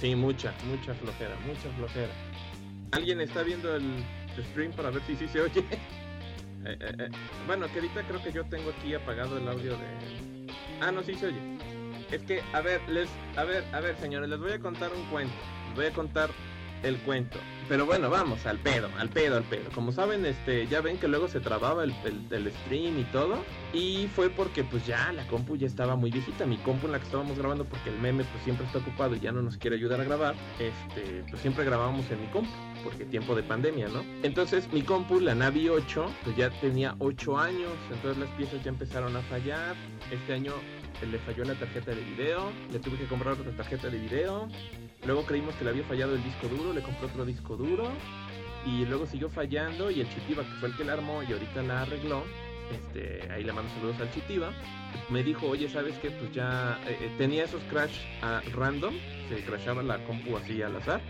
Sí, mucha, mucha flojera, mucha flojera. ¿Alguien está viendo el stream para ver si sí se oye? Eh, eh, eh. Bueno, que ahorita creo que yo tengo aquí apagado el audio de... Ah, no, sí se oye. Es que, a ver, les... A ver, a ver, señores, les voy a contar un cuento. Les voy a contar el cuento. Pero bueno, vamos, al pedo, al pedo, al pedo. Como saben, este, ya ven que luego se trababa el, el, stream y todo. Y fue porque pues ya la compu ya estaba muy viejita. Mi compu en la que estábamos grabando, porque el meme pues siempre está ocupado y ya no nos quiere ayudar a grabar. Este, pues siempre grabábamos en mi compu, porque tiempo de pandemia, ¿no? Entonces mi compu, la Navi 8, pues ya tenía 8 años. Entonces las piezas ya empezaron a fallar. Este año le falló la tarjeta de video, le tuve que comprar otra tarjeta de video, luego creímos que le había fallado el disco duro, le compré otro disco duro, y luego siguió fallando y el Chitiba, que fue el que la armó y ahorita la arregló, este, ahí le mando saludos al Chitiba, me dijo, oye, ¿sabes qué? Pues ya eh, eh, tenía esos crash a random, se crashaba la compu así al azar,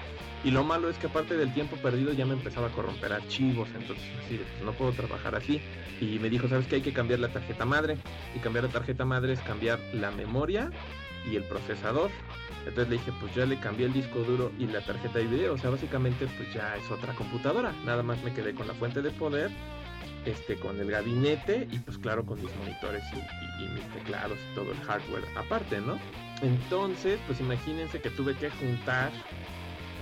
y lo malo es que aparte del tiempo perdido ya me empezaba a corromper archivos, entonces así, pues no puedo trabajar así. Y me dijo, ¿sabes qué? Hay que cambiar la tarjeta madre. Y cambiar la tarjeta madre es cambiar la memoria y el procesador. Entonces le dije, pues ya le cambié el disco duro y la tarjeta de video. O sea, básicamente pues ya es otra computadora. Nada más me quedé con la fuente de poder, este, con el gabinete y pues claro con mis monitores y mis teclados y todo el hardware aparte, ¿no? Entonces, pues imagínense que tuve que juntar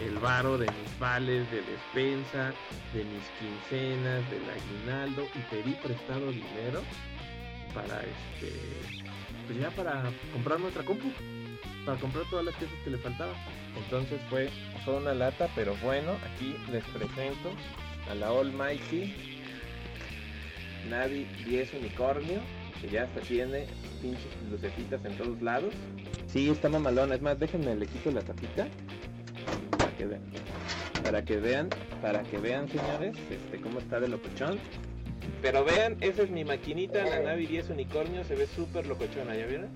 el varo de mis vales de despensa, de mis quincenas, del aguinaldo y pedí prestado dinero para este pues ya para comprar nuestra compu, para comprar todas las piezas que le faltaban. Entonces fue, fue una lata, pero bueno, aquí les presento a la Almighty Navi 10 Unicornio, que ya hasta tiene pinches lucecitas en todos lados. Sí, está mamalona, es más, déjenme le quito la tapita para que vean, para que vean, señores, este cómo está de locochón. Pero vean, esa es mi maquinita, la Navi 10 Unicornio, se ve súper locochona, ¿ya vieron?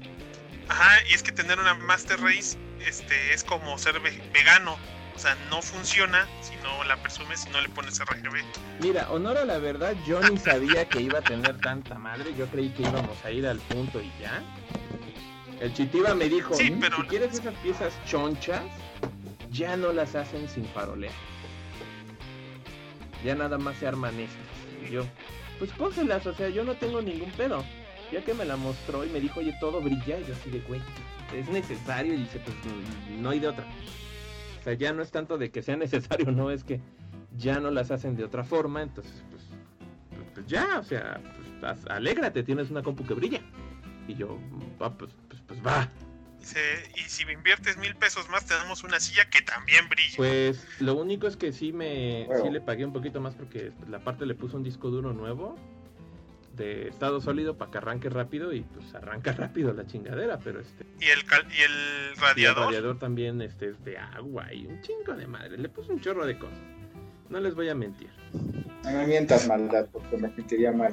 Ajá, y es que tener una Master Race este, es como ser vegano. O sea, no funciona si no la presumes, si no le pones RGB. Mira, honor a la verdad, yo ni sabía que iba a tener tanta madre. Yo creí que íbamos a ir al punto y ya. El Chitiba me dijo, si quieres esas piezas chonchas, ya no las hacen sin farolea. Ya nada más se arman estas. Y yo, pues pónselas, o sea, yo no tengo ningún pedo. Ya que me la mostró y me dijo, oye, todo brilla, y yo así de, güey, es necesario, y dice, pues no hay de otra. O sea, ya no es tanto de que sea necesario, no, es que ya no las hacen de otra forma, entonces, pues, pues, pues ya, o sea, pues, alégrate, tienes una compu que brilla. Y yo, va, pues, pues, pues va y si me inviertes mil pesos más, tenemos una silla que también brilla. Pues lo único es que sí me sí le pagué un poquito más porque la parte le puso un disco duro nuevo de estado sólido para que arranque rápido y pues arranca rápido la chingadera, pero este y el y el radiador, el radiador también este es de agua y un chingo de madre, le puso un chorro de cosas. No les voy a mentir. No me mientas maldad porque me sentiría mal.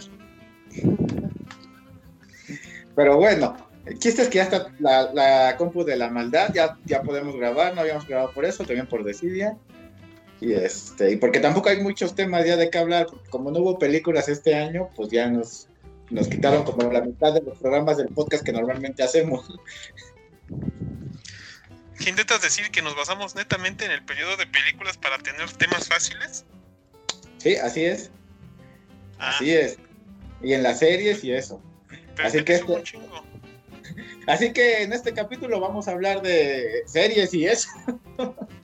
Pero bueno, el chiste es que ya está la, compu de la maldad, ya, ya podemos grabar, no habíamos grabado por eso, también por Decidia. Y este, y porque tampoco hay muchos temas ya de qué hablar, como no hubo películas este año, pues ya nos, nos quitaron como la mitad de los programas del podcast que normalmente hacemos. ¿Qué intentas decir que nos basamos netamente en el periodo de películas para tener temas fáciles? Sí, así es. Ah. Así es. Y en las series y eso. así que, este, Así que en este capítulo vamos a hablar de series y eso.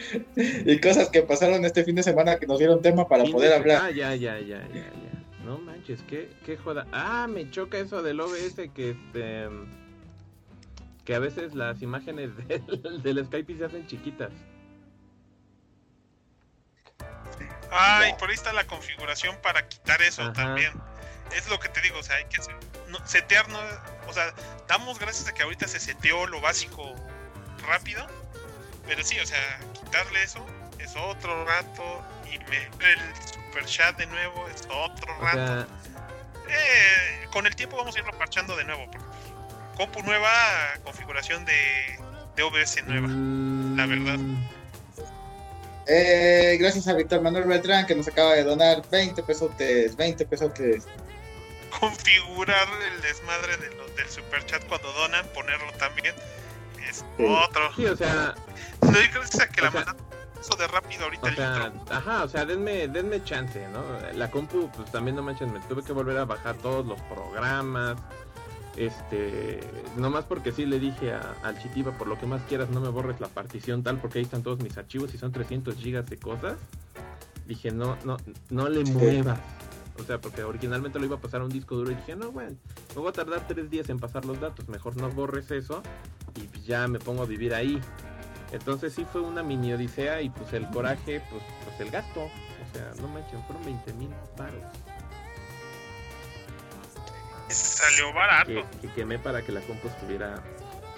y cosas que pasaron este fin de semana que nos dieron tema para poder hablar. Ah, ya, ya, ya, ya, ya. No manches, qué, qué joda. Ah, me choca eso del OBS que este que a veces las imágenes del, del Skype se hacen chiquitas. Ah, y por ahí está la configuración para quitar eso también es lo que te digo, o sea, hay que setear, no, o sea, damos gracias a que ahorita se seteó lo básico rápido, pero sí, o sea, quitarle eso es otro rato y el super chat de nuevo es otro rato. Eh, con el tiempo vamos a irlo parchando de nuevo. Compu nueva, configuración de, de OBS nueva, la verdad. Eh, gracias a Víctor Manuel Beltrán que nos acaba de donar 20 pesos, 20 pesos configurar el desmadre de los del super chat cuando donan, ponerlo también. Es otro. Sí, o sea. gracias a que la eso de rápido ahorita. O sea, ajá, o sea, denme, denme chance, ¿no? La compu, pues también no manches, me tuve que volver a bajar todos los programas. Este, nomás porque sí le dije a, al Chitiba, por lo que más quieras, no me borres la partición tal, porque ahí están todos mis archivos y son 300 gigas de cosas. Dije, no, no, no le muevas. O sea, porque originalmente lo iba a pasar a un disco duro y dije, no, bueno, me voy a tardar tres días en pasar los datos, mejor no borres eso y ya me pongo a vivir ahí. Entonces sí fue una mini odisea y pues el coraje, pues, pues el gasto. O sea, no manches, fueron 20 mil paros. Salió barato. Que, quemé para que la compu estuviera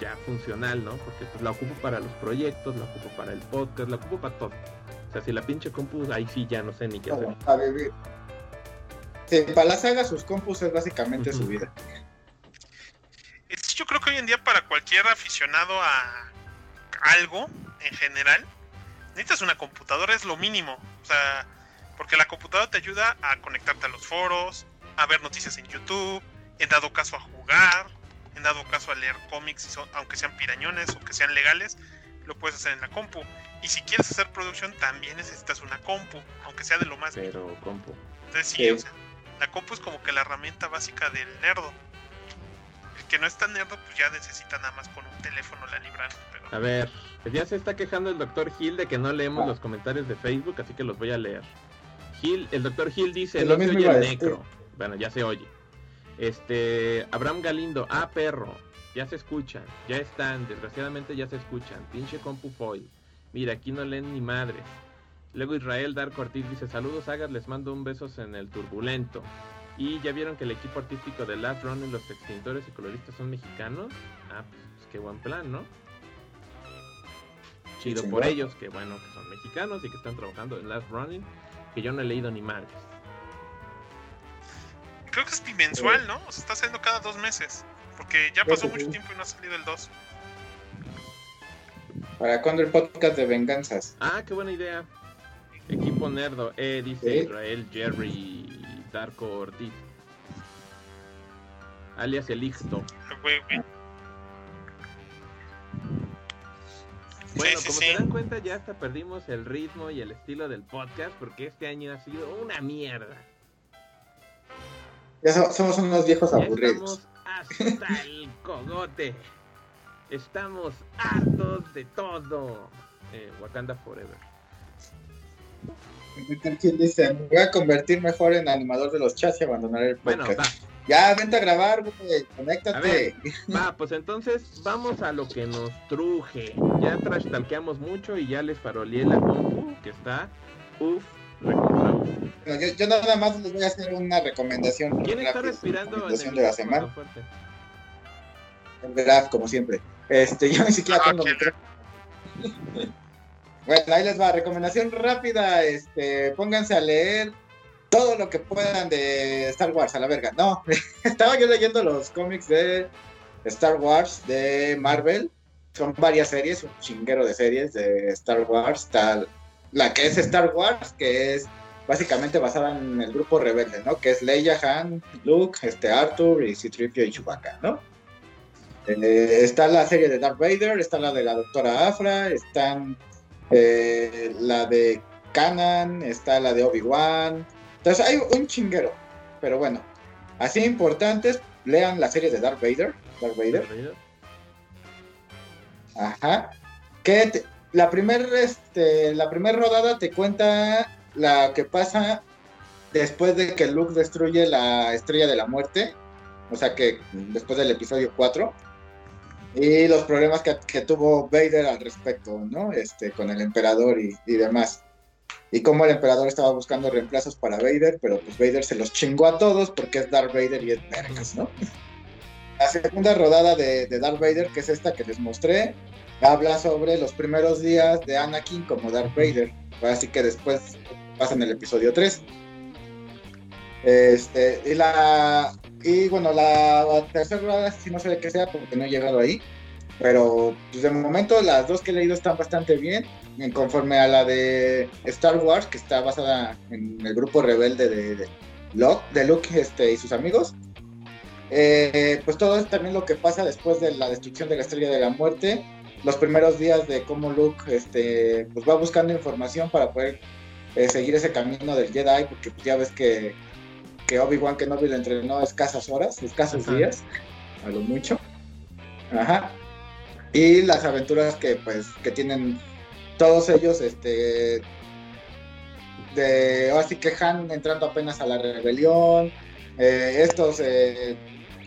ya funcional, ¿no? Porque pues la ocupo para los proyectos, la ocupo para el podcast, la ocupo para todo. O sea, si la pinche compu, ahí sí ya no sé ni qué hacer. A vivir. Sí, para la saga sus compus es básicamente su vida. Yo creo que hoy en día para cualquier aficionado a algo en general, necesitas una computadora, es lo mínimo. O sea, porque la computadora te ayuda a conectarte a los foros, a ver noticias en YouTube, en dado caso a jugar, en dado caso a leer cómics, aunque sean pirañones o que sean legales, lo puedes hacer en la compu. Y si quieres hacer producción, también necesitas una compu, aunque sea de lo más. Pero compu. Entonces, sí, O sea, la compu es como que la herramienta básica del nerdo. El que no es tan nerdo, pues ya necesita nada más con un teléfono la libran. A ver, ya se está quejando el doctor Gil de que no leemos los comentarios de Facebook, así que los voy a leer. Gil, el doctor Gil dice, no se oye el necro. Bueno, ya se oye. Este, Abraham Galindo, ah, perro, ya se escuchan, ya están, desgraciadamente ya se escuchan. Pinche compu foil. Mira, aquí no leen ni madres. Luego Israel Darko Ortiz dice, saludos Agas, les mando un besos en el turbulento. Y ya vieron que el equipo artístico de Last Run en los extintores y coloristas son mexicanos. Ah, pues, pues qué buen plan, ¿no? Chido por ellos, que bueno, que son mexicanos y que están trabajando en Last Running, que yo no he leído ni madres creo que es bimensual, ¿no? O sea, está saliendo cada dos meses. Porque ya pasó mucho tiempo y no ha salido el 2. ¿Para cuándo el podcast de venganzas? Ah, qué buena idea. Equipo Nerdo, eh, dice Israel Jerry Darko Ortiz. Alias el Ixto. Bueno, como se dan cuenta, ya hasta perdimos el ritmo y el estilo del podcast porque este año ha sido una mierda. Ya somos unos viejos aburridos. Estamos hasta el cogote. Estamos hartos de todo. Eh, Wakanda Forever. ¿Quién dice? Me voy a convertir mejor en animador de los chats y abandonar el podcast. Bueno, Ya, vente a grabar, güey. Conéctate. va, pues entonces vamos a lo que nos truje. Ya trash talqueamos mucho y ya les faroleé la compu que está. Uf, yo, nada más les voy a hacer una recomendación. ¿Quién está respirando en el de la semana? El Graf, como siempre. Este, yo ni siquiera ah, tengo Bueno, ahí les va, recomendación rápida, este, pónganse a leer todo lo que puedan de Star Wars, a la verga. No, estaba yo leyendo los cómics de Star Wars, de Marvel, son varias series, un chinguero de series de Star Wars, tal la que es Star Wars, que es básicamente basada en el grupo rebelde, ¿no? Que es Leia, Han, Luke, este Arthur y Citripio y Chewbacca, ¿no? Eh, está la serie de Darth Vader, está la de la doctora Afra, están eh, la de Kanan, está la de Obi-Wan. Entonces hay un chinguero. Pero bueno, así importantes, lean la serie de Darth Vader. Darth Vader. Ajá. Que la primera este, la primer rodada te cuenta la que pasa después de que Luke destruye la estrella de la muerte, o sea que después del episodio 4, y los problemas que, tuvo Vader al respecto, ¿no? Este, con el emperador y, demás. Y cómo el emperador estaba buscando reemplazos para Vader, pero pues Vader se los chingó a todos porque es Darth Vader y es vergas, ¿no? La segunda rodada de, de Darth Vader, que es esta que les mostré, habla sobre los primeros días de Anakin como Darth Vader. Así que después pasa en el episodio 3. Este, y la y bueno, la tercera si no sé de qué sea porque no he llegado ahí. Pero pues de momento las dos que he leído están bastante bien. En conforme a la de Star Wars, que está basada en el grupo rebelde de, Locke, de Luke este, y sus amigos. Eh, pues todo es también lo que pasa después de la destrucción de la Estrella de la Muerte. Los primeros días de cómo Luke este, pues va buscando información para poder eh, seguir ese camino del Jedi, porque pues, ya ves que, que Obi-Wan Kenobi le entrenó escasas horas, escasos días, a lo mucho. Ajá. Y las aventuras que pues que tienen todos ellos, este de así que Han entrando apenas a la rebelión, eh, estos eh,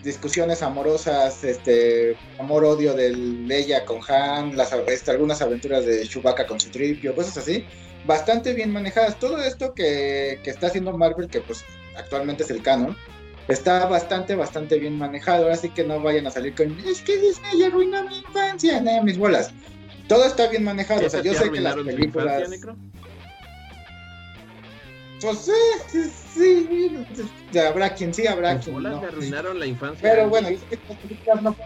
discusiones amorosas, este amor-odio de Leia con Han, las, este, algunas aventuras de Chewbacca con su tripio, cosas así, bastante bien manejadas. Todo esto que, que, está haciendo Marvel, que pues actualmente es el canon, está bastante, bastante bien manejado. Así que no vayan a salir con, es que Disney arruinó mi infancia, no, mis bolas. Todo está bien manejado. O sea, yo sé que las películas... Pues sí, sí, sí, habrá quien sí, habrá quien no. te arruinaron la infancia? Pero bueno, es que estas películas no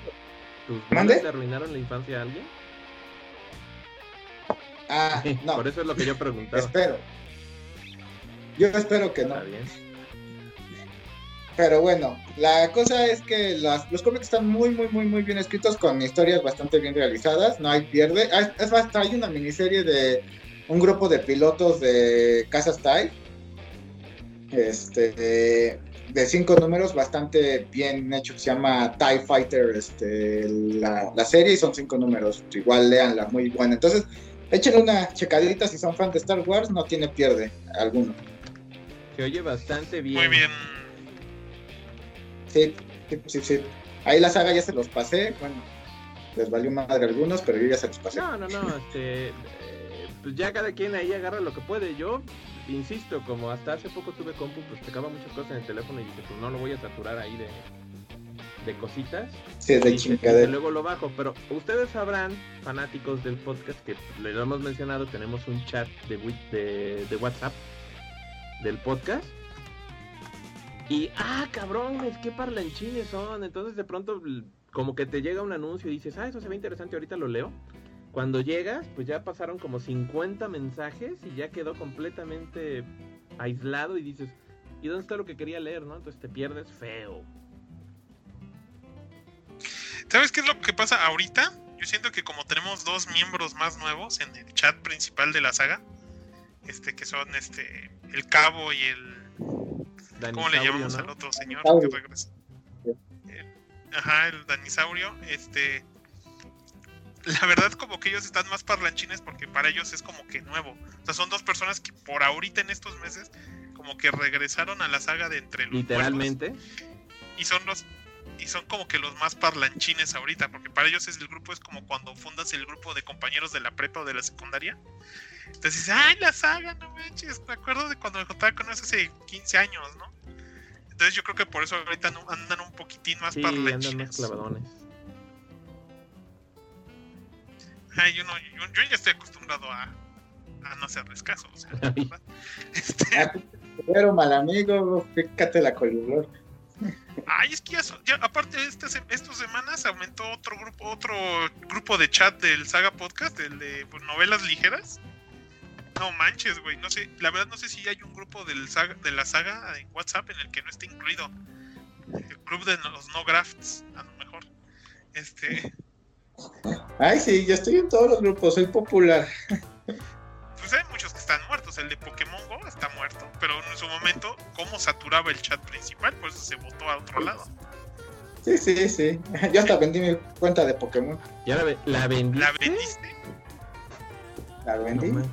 ¿Tus bolas te arruinaron la infancia a alguien? Ah, no. Por eso es lo que yo preguntaba. espero. Yo espero que no. Está bien. Pero bueno, la cosa es que las, los cómics están muy, muy, muy, muy bien escritos con historias bastante bien realizadas. No hay pierde. Ah, es más, hay una miniserie de un grupo de pilotos de Casa Style este, de, cinco números, bastante bien hecho, se llama TIE Fighter, este, la, serie, y son cinco números, igual leanla, muy buena. Entonces, échenle una checadita si son fans de Star Wars, no tiene pierde alguno. Se oye bastante bien. Muy bien. Sí, sí, sí, Ahí la saga ya se los pasé, bueno, les valió madre a algunos, pero yo ya se los pasé. No, no, no, este, eh, pues ya cada quien ahí agarra lo que puede. Yo insisto, como hasta hace poco tuve compu, pues checaba muchas cosas en el teléfono y dije, pues no lo voy a saturar ahí de, de cositas. Sí, de y luego lo bajo, pero ustedes sabrán, fanáticos del podcast, que le lo hemos mencionado, tenemos un chat de, de, de WhatsApp del podcast. Y, ah, cabrones, qué parlanchines son. Entonces de pronto como que te llega un anuncio y dices, ah, eso se ve interesante, ahorita lo leo. Cuando llegas, pues ya pasaron como 50 mensajes y ya quedó completamente aislado y dices, ¿y dónde está lo que quería leer, no? Entonces te pierdes feo. ¿Sabes qué es lo que pasa ahorita? Yo siento que como tenemos dos miembros más nuevos en el chat principal de la saga, este que son este el cabo y el ¿cómo le llamamos al otro señor que regresa? ajá, el Danisaurio, este la verdad como que ellos están más parlanchines porque para ellos es como que nuevo. O sea, son dos personas que por ahorita en estos meses como que regresaron a la saga de entre los literalmente y son los y son como que los más parlanchines ahorita, porque para ellos es el grupo es como cuando fundas el grupo de compañeros de la prepa o de la secundaria. Entonces dices, ay, la saga, no manches, me acuerdo de cuando me contaba con eso hace 15 años, ¿no? Entonces yo creo que por eso ahorita andan un poquitín más sí, parlanchines. Andan más clavadones. Ay, yo, no, yo, ya estoy acostumbrado a, a no hacerles caso. O sea, este... Ah, pero mal amigo, fíjate la columna. Ay, es que ya, aparte de estas, estas semanas aumentó otro grupo, otro grupo de chat del Saga Podcast, el de pues, novelas ligeras. No manches, güey, no sé, la verdad no sé si hay un grupo del saga, de la saga en WhatsApp en el que no esté incluido. El club de los no grafts, a lo mejor. Este, Ay, sí, yo estoy en todos los grupos, soy popular. Pues hay muchos que están muertos. El de Pokémon Go está muerto, pero en su momento, ¿cómo saturaba el chat principal? Por eso se votó a otro lado. Sí, sí, sí. Yo hasta vendí mi cuenta de Pokémon. ¿Ya la, la vendiste? ¿La vendiste? ¿La vendí?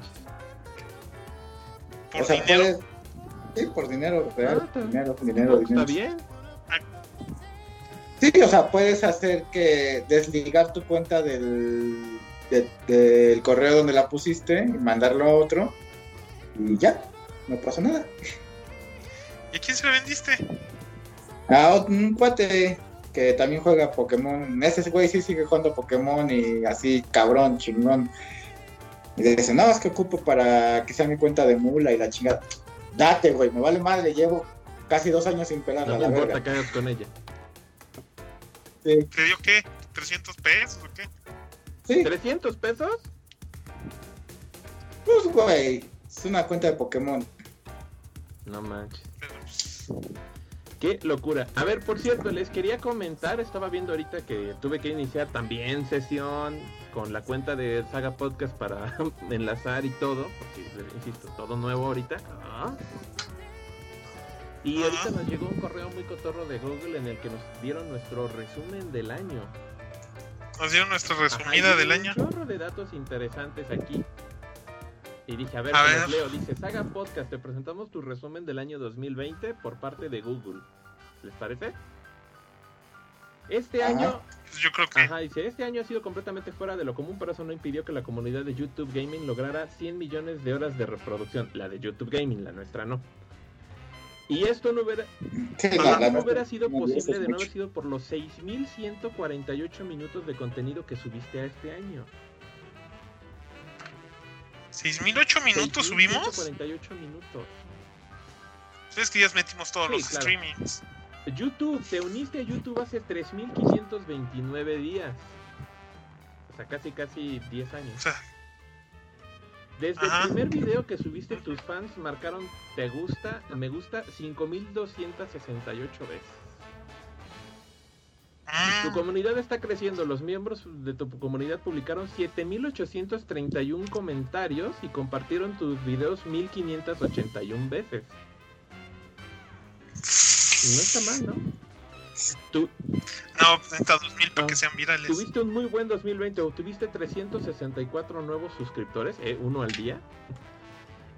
¿Por dinero? Sí, por dinero real. Ah, dinero, dinero, dinero. Está bien. Sí, o sea, puedes hacer que desligar tu cuenta del, del correo donde la pusiste y mandarlo a otro y ya, no pasa nada. ¿Y a quién se lo vendiste? A un cuate que también juega Pokémon. Ese güey sí sigue jugando Pokémon y así cabrón, chingón. Y dice, no, es que ocupo para que sea mi cuenta de mula y la chingada. Date, güey, me vale madre, llevo casi dos años sin pelarla. No importa que hagas con ella. Sí. ¿Te dio qué? ¿300 pesos o qué? Sí. ¿300 pesos? Pues, güey, es una cuenta de Pokémon. No manches. Qué locura. A ver, por cierto, les quería comentar, estaba viendo ahorita que tuve que iniciar también sesión con la cuenta de Saga Podcast para enlazar y todo, porque, insisto, todo nuevo ahorita. Ah. Y ahorita nos llegó un correo muy cotorro de Google en el que nos dieron nuestro resumen del año. Nos dieron nuestra resumida del año. Un chorro de datos interesantes aquí. Y dije, a ver, a leo. Dice, Saga Podcast, te presentamos tu resumen del año 2020 por parte de Google. ¿Les parece? Este año... Yo creo que... Ajá, dice, este año ha sido completamente fuera de lo común, pero eso no impidió que la comunidad de YouTube Gaming lograra 100 millones de horas de reproducción. La de YouTube Gaming, la nuestra no. Y esto no hubiera, no hubiera sido posible de no haber sido por los 6.148 minutos de contenido que subiste a este año. ¿6.008 minutos subimos? 48 minutos. Es que ya metimos todos los streamings. YouTube, te uniste a YouTube hace 3.529 días. O sea, casi, casi 10 años. Desde el primer video que subiste, tus fans marcaron te gusta, me gusta 5.268 veces. Tu comunidad está creciendo. Los miembros de tu comunidad publicaron 7831 comentarios y compartieron tus videos 1581 veces. No está mal, ¿no? Tú, no, 2000 para que sean virales. Tuviste un muy buen 2020. Tuviste 364 nuevos suscriptores, eh, uno al día.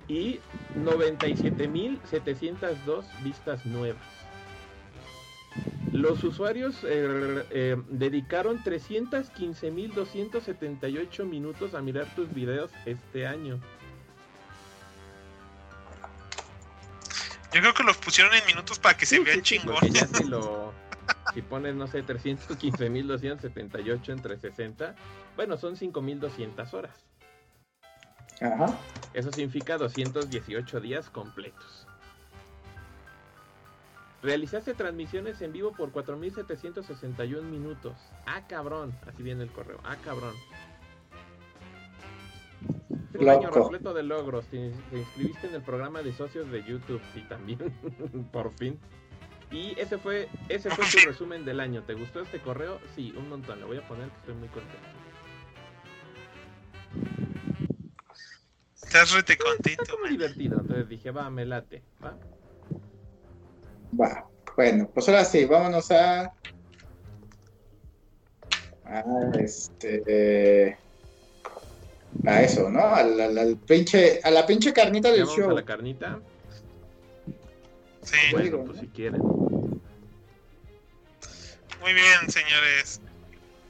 Y 97.702 vistas nuevas. Los usuarios eh, eh, dedicaron 315.278 minutos a mirar tus videos este año. Yo creo que los pusieron en minutos para que se vea chingón. si, lo, si pones, no sé, 315.278 entre 60, bueno, son 5.200 horas. Ajá. Eso significa 218 días completos. Realizaste transmisiones en vivo por 4.761 minutos. Ah, cabrón. Así viene el correo. Ah, cabrón. Un año repleto de logros. Te, inscribiste en el programa de socios de YouTube. Sí, también. por fin. Y ese fue ese fue tu resumen del año. ¿Te gustó este correo? Sí, un montón. Le voy a poner que estoy muy contento. Estás rete contento. Está muy divertido. Entonces dije, va, me late. Va. Va, bueno, pues ahora sí, vámonos a. A este. A eso, ¿no? Al, pinche, a la pinche carnita del show. a la carnita? Sí. Bueno, pues si quieren. Muy bien, señores.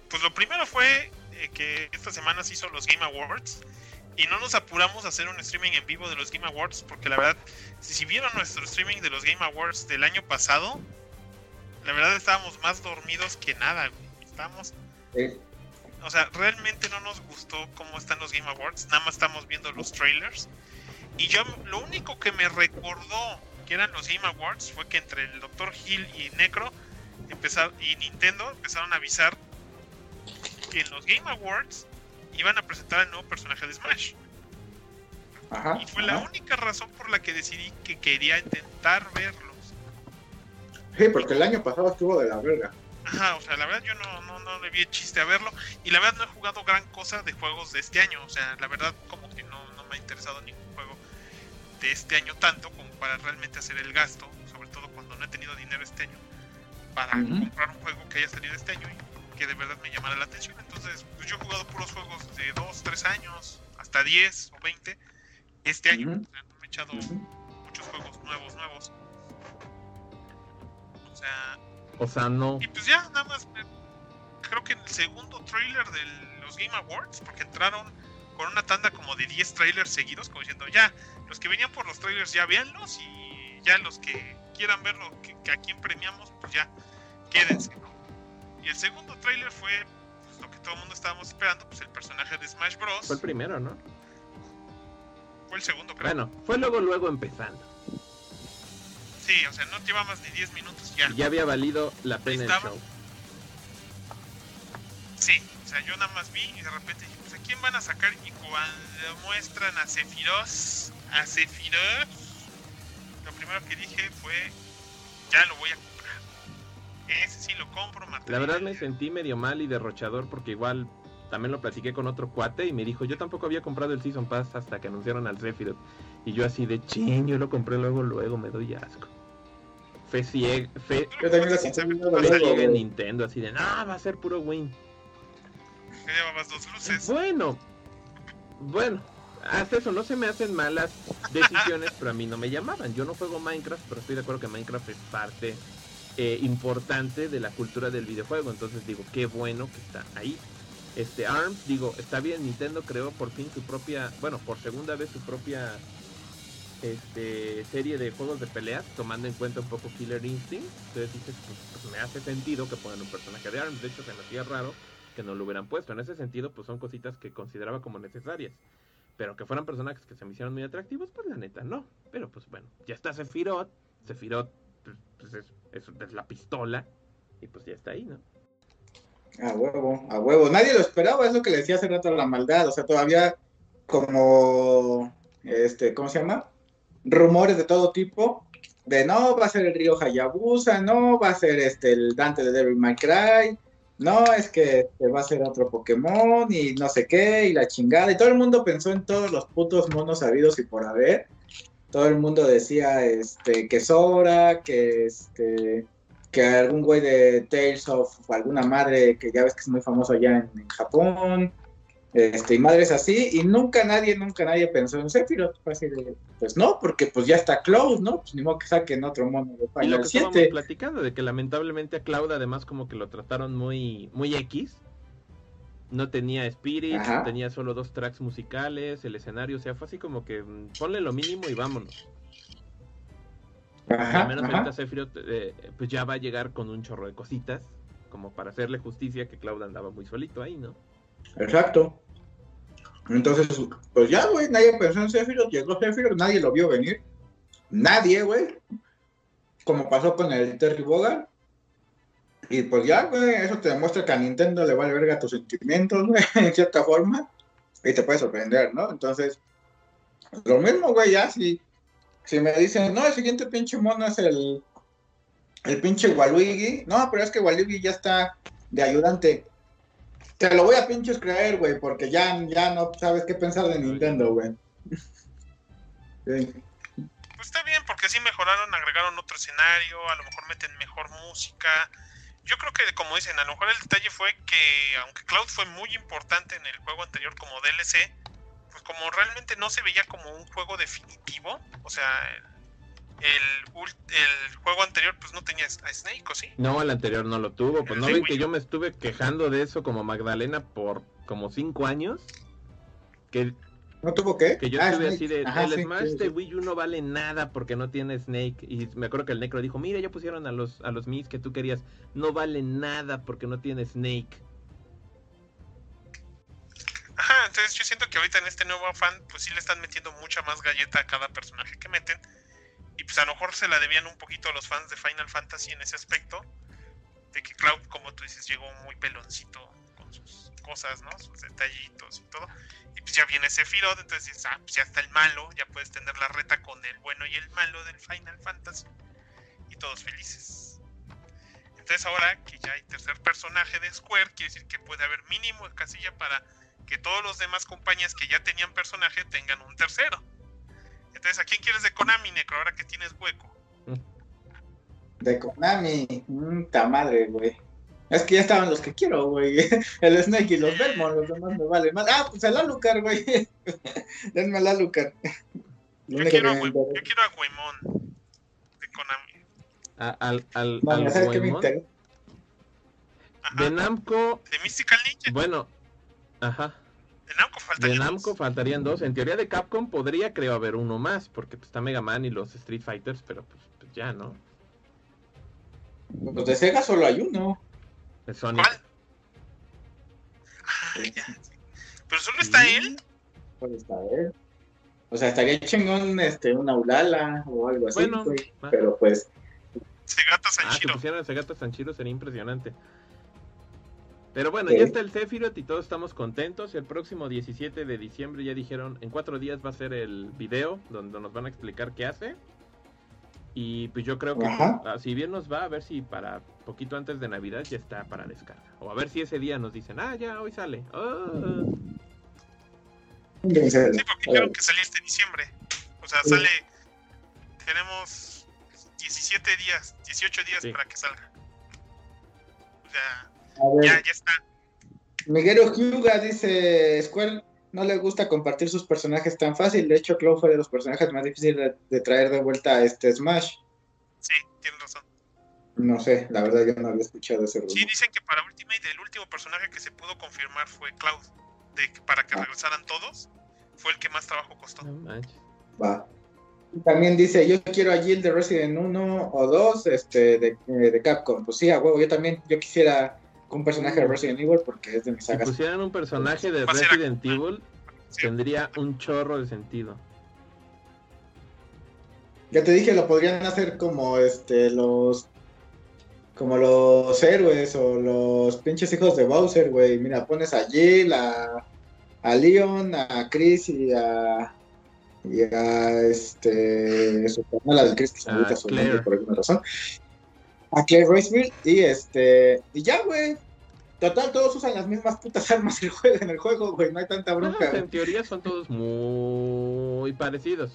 Pues lo primero fue eh, que esta semana se hizo los Game Awards y no nos apuramos a hacer un streaming en vivo de los Game Awards porque la verdad, si, vieron nuestro streaming de los Game Awards del año pasado, la verdad estábamos más dormidos que nada, Estábamos... O sea, realmente no nos gustó cómo están los Game Awards, nada más estamos viendo los trailers. Y yo lo único que me recordó que eran los Game Awards fue que entre el Dr. Hill y Necro empezaron, y Nintendo empezaron a avisar que en los Game Awards iban a presentar el nuevo personaje de Smash. y fue la única razón por la que decidí que quería intentar verlos. Sí, porque el año pasado estuvo de la verga. Ajá, o sea, la verdad yo no, no, no le vi chiste a verlo. Y la verdad no he jugado gran cosa de juegos de este año. O sea, la verdad como que no, no me ha interesado ningún juego de este año tanto como para realmente hacer el gasto. Sobre todo cuando no he tenido dinero este año. Para comprar un juego que haya salido este año que de verdad me llamara la atención. Entonces, pues yo he jugado puros juegos de 2, 3 años, hasta 10 o 20 este año. me he echado muchos juegos nuevos, nuevos. O sea. O sea, no. Y pues ya, nada más. Creo que en el segundo trailer de los Game Awards, porque entraron con una tanda como de 10 trailers seguidos, como diciendo, ya, los que venían por los trailers ya véanlos y ya los que quieran verlo, que, que a quien premiamos, pues ya, quédense. Y el segundo tráiler fue pues, lo que todo el mundo estábamos esperando, pues el personaje de Smash Bros. Fue el primero, ¿no? Fue el segundo, creo. Bueno, fue luego, luego empezando. Sí, o sea, no lleva más ni 10 minutos ya. ya había valido la pena el show. Sí, o sea, yo nada más vi y de repente dije, pues a quién van a sacar y cuando muestran a Sephiroth, a Sephiroth, lo primero que dije fue, ya lo voy a comprar. Ese sí lo compro, La verdad me sentí medio mal y derrochador porque igual también lo platiqué con otro cuate y me dijo, yo tampoco había comprado el Season Pass hasta que anunciaron al Sephiroth. Y yo así de ching, yo lo compré luego, luego, me doy asco. Fe ciega, fe, yo también ciega en Nintendo, así de, no, va a ser puro win. llevabas dos luces. Bueno, bueno, hasta eso no se me hacen malas decisiones, pero a mí no me llamaban. Yo no juego Minecraft, pero estoy de acuerdo que Minecraft es parte eh, importante de la cultura del videojuego. Entonces digo, qué bueno que está ahí. Este ARMS, digo, está bien, Nintendo creó por fin su propia, bueno, por segunda vez su propia este, serie de juegos de peleas, tomando en cuenta un poco Killer Instinct. Entonces dices, pues, pues, me hace sentido que pongan un personaje de ARMS. De hecho, se me hacía raro que no lo hubieran puesto. En ese sentido, pues son cositas que consideraba como necesarias. Pero que fueran personajes que se me hicieron muy atractivos, pues la neta no. Pero pues bueno, ya está Sephiroth. Sephiroth pues, es, es, la pistola. Y pues ya está ahí, ¿no? A huevo, a huevo. Nadie lo esperaba, es lo que le decía hace rato la maldad. O sea, todavía como, este, ¿cómo se llama? Rumores de todo tipo. De no, va a ser el río Hayabusa, no, va a ser este, el Dante de Devil May Cry no, es que va a ser otro Pokémon y no sé qué, y la chingada. Y todo el mundo pensó en todos los putos monos habidos y por haber. Todo el mundo decía este, que Sora, que este que algún güey de Tales of alguna madre que ya ves que es muy famoso allá en Japón, este, y madres así, y nunca nadie, nunca nadie pensó en Sephiroth. pues no, porque pues ya está Cloud, ¿no? Pues ni modo que saquen otro mono de Final y lo que 7. platicando, de que lamentablemente a Cloud además como que lo trataron muy, muy X. No tenía Spirit, tenía solo dos tracks musicales, el escenario, o sea, fue así como que mm, ponle lo mínimo y vámonos. Ajá, Al menos ahorita Sephiroth eh, pues ya va a llegar con un chorro de cositas, como para hacerle justicia que Cloud andaba muy solito ahí, ¿no? Exacto. Entonces, pues ya, güey, nadie pensó en Sephiroth, llegó Sephiroth, nadie lo vio venir. Nadie, güey. Como pasó con el Terry Bogard. Y pues ya, güey, eso te demuestra que a Nintendo le vale verga tus sentimientos, güey, en cierta forma. Y te puede sorprender, ¿no? Entonces, lo mismo, güey, ya si, si me dicen, no, el siguiente pinche mono es el, el pinche Waluigi. No, pero es que Waluigi ya está de ayudante. Te lo voy a pinches creer, güey, porque ya, ya no sabes qué pensar de Nintendo, güey. Pues está bien, porque así mejoraron, agregaron otro escenario, a lo mejor meten mejor música. Yo creo que, como dicen, a lo mejor el detalle fue que, aunque Cloud fue muy importante en el juego anterior como DLC, pues como realmente no se veía como un juego definitivo, o sea, el, el juego anterior pues no tenía a Snake, ¿o sí? No, el anterior no lo tuvo. Pues no ven que yo me estuve quejando de eso como Magdalena por como cinco años. Que ¿No tuvo qué? Que yo ah, estuve así de, el Smash de Wii U no vale nada porque no tiene Snake. Y me acuerdo que el Necro dijo, mira, ya pusieron a los, a los Mis que tú querías. No vale nada porque no tiene Snake. Ajá, entonces yo siento que ahorita en este nuevo fan, pues sí le están metiendo mucha más galleta a cada personaje que meten. Y pues a lo mejor se la debían un poquito a los fans de Final Fantasy en ese aspecto. De que Cloud, como tú dices, llegó muy peloncito con sus cosas, ¿no? Sus detallitos y todo. Y pues ya viene Sephiroth, entonces dices, ah, pues ya está el malo, ya puedes tener la reta con el bueno y el malo del Final Fantasy. Y todos felices. Entonces ahora que ya hay tercer personaje de Square, quiere decir que puede haber mínimo casilla para que todos los demás compañías que ya tenían personaje tengan un tercero. Entonces, ¿a quién quieres de Konami, Necro, ahora que tienes hueco? De Konami, puta madre, güey. Es que ya estaban los que quiero, güey. El Snake y los Belmont, los demás me vale más. Ah, pues el Alucard, güey. Denme el Alucard. Yo quiero, a, yo quiero a Guaymon de Konami. A, al al, al De Namco. De Mystical Ninja. Bueno, ajá. De Namco faltarían, dos. En teoría de Capcom podría, creo, haber uno más, porque pues, está Mega Man y los Street Fighters, pero pues, pues ya, ¿no? Pues de Sega solo hay uno. Sonic. ¿Cuál? Ah, ya. ¿Pero solo está él? Solo está él. O sea, estaría chingón este, una Ulala o algo así, bueno, pero pues... Segata Sanchiro. Ah, si pusieran Segata Sanchiro sería impresionante. Pero bueno, ya está el Sephiroth y todos estamos contentos. El próximo 17 de diciembre ya dijeron, en cuatro días va a ser el video donde nos van a explicar qué hace. Y pues yo creo que ah, si bien nos va, a ver si para poquito antes de Navidad ya está para descarga. O a ver si ese día nos dicen, ah, ya, hoy sale. Ah. Sí, porque creo que saliste en diciembre. O sea, sale. Tenemos 17 días, 18 días para que salga. O sea, ya, ya está. Miguel Hyuga dice: Square no le gusta compartir sus personajes tan fácil. De hecho, Cloud fue de los personajes más difíciles de, traer de vuelta a este Smash. Sí, tiene razón. No sé, la verdad yo no había escuchado ese rumor. Sí, dicen que para Ultimate el último personaje que se pudo confirmar fue Cloud. De, para que ah. regresaran todos, fue el que más trabajo costó. Va. También dice, yo quiero a Jill de Resident 1 o 2 este, de, eh, de Capcom. Pues sí, a huevo, yo también, yo quisiera un personaje de Resident Evil porque es de mis sagas. Si pusieran un personaje de Resident Evil, tendría un chorro de sentido. Ya te dije, lo podrían hacer como este los como los héroes o los pinches hijos de Bowser, güey. Mira, pones a Jill, a, a Leon, a Chris y a y a este su la de Chris que se me su por alguna razón a Claire Royceville y este y ya, güey. Total, todos usan las mismas putas armas en el juego, güey. No hay tanta bronca. en teoría son todos muy parecidos.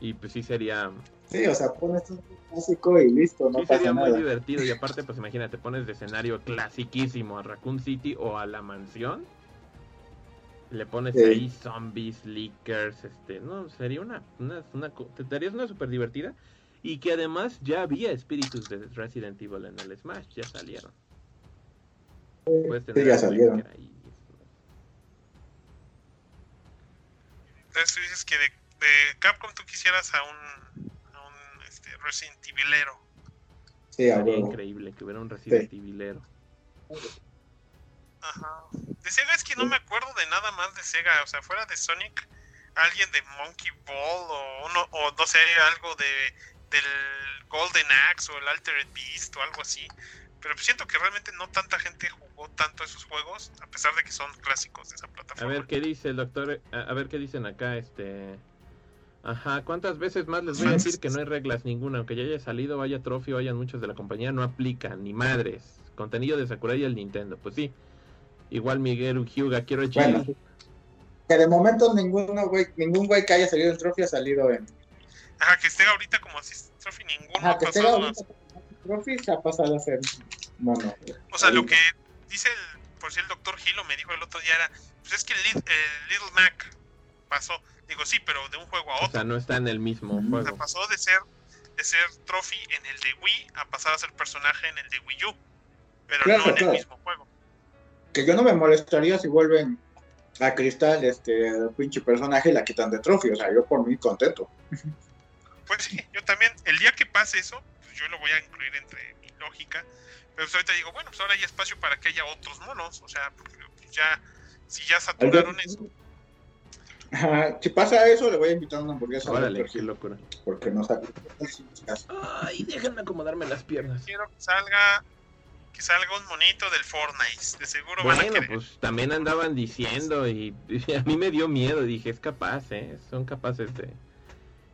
Y pues sí sería. Sí, o sea, pones un clásico y listo, no sí, sería muy divertido. Y aparte, pues imagínate, pones de escenario clasiquísimo a Raccoon City o a la mansión. Le pones ahí zombies, leakers, este, no, sería una, una, una, te darías una súper divertida. Y que además ya había espíritus de Resident Evil en el Smash, ya salieron. sí, ya salieron. Entonces tú dices que de, de, Capcom tú quisieras a un, a un este, Resident Evilero. Sí, Sería increíble que hubiera un Resident Evilero. Ajá. De Sega es que no me acuerdo de nada más de Sega. O sea, fuera de Sonic, alguien de Monkey Ball o uno, o no sé, algo de del Golden Axe o el Altered Beast o algo así. Pero siento que realmente no tanta gente jugó tanto esos juegos, a pesar de que son clásicos de esa plataforma. A ver qué dice el doctor, a ver qué dicen acá, este... Ajá, ¿cuántas veces más les voy a decir que no hay reglas ninguna? Aunque ya haya salido, vaya trofeo, vayan muchos de la compañía, no aplican, ni madres. Contenido de Sakurai y el Nintendo, pues sí. Igual Miguel Hyuga, quiero echar. que de momento ninguno, güey, ningún güey que haya salido en trofeo ha salido en, Ajá, que esté ahorita como así Trophy ninguno Ajá, que esté ahorita Trophy se ha pasado a ser mono. O sea, lo que dice el, por si el doctor Hilo me dijo el otro día era, pues es que el, Little Mac pasó. Digo, sí, pero de un juego a otro. O sea, no está en el mismo juego. O sea, pasó de ser de ser trophy en el de Wii a pasar a ser personaje en el de Wii U. Pero no en el mismo juego. Que yo no me molestaría si vuelven a Cristal, este pinche personaje y la quitan de trophy. O sea, yo por mí contento. Pues sí, yo también, el día que pase eso, pues yo lo voy a incluir entre mi lógica. Pero pues ahorita digo, bueno, pues ahora hay espacio para que haya otros monos. O sea, pues ya, si ya saturaron eso. si pasa eso, le voy a invitar a una hamburguesa. Órale, qué locura. Porque no sale. Ay, déjenme acomodarme las piernas. Quiero que salga que salga un monito del Fortnite. De seguro bueno, van a pues también andaban diciendo y, y, a mí me dio miedo. Dije, es capaz, ¿eh? Son capaces de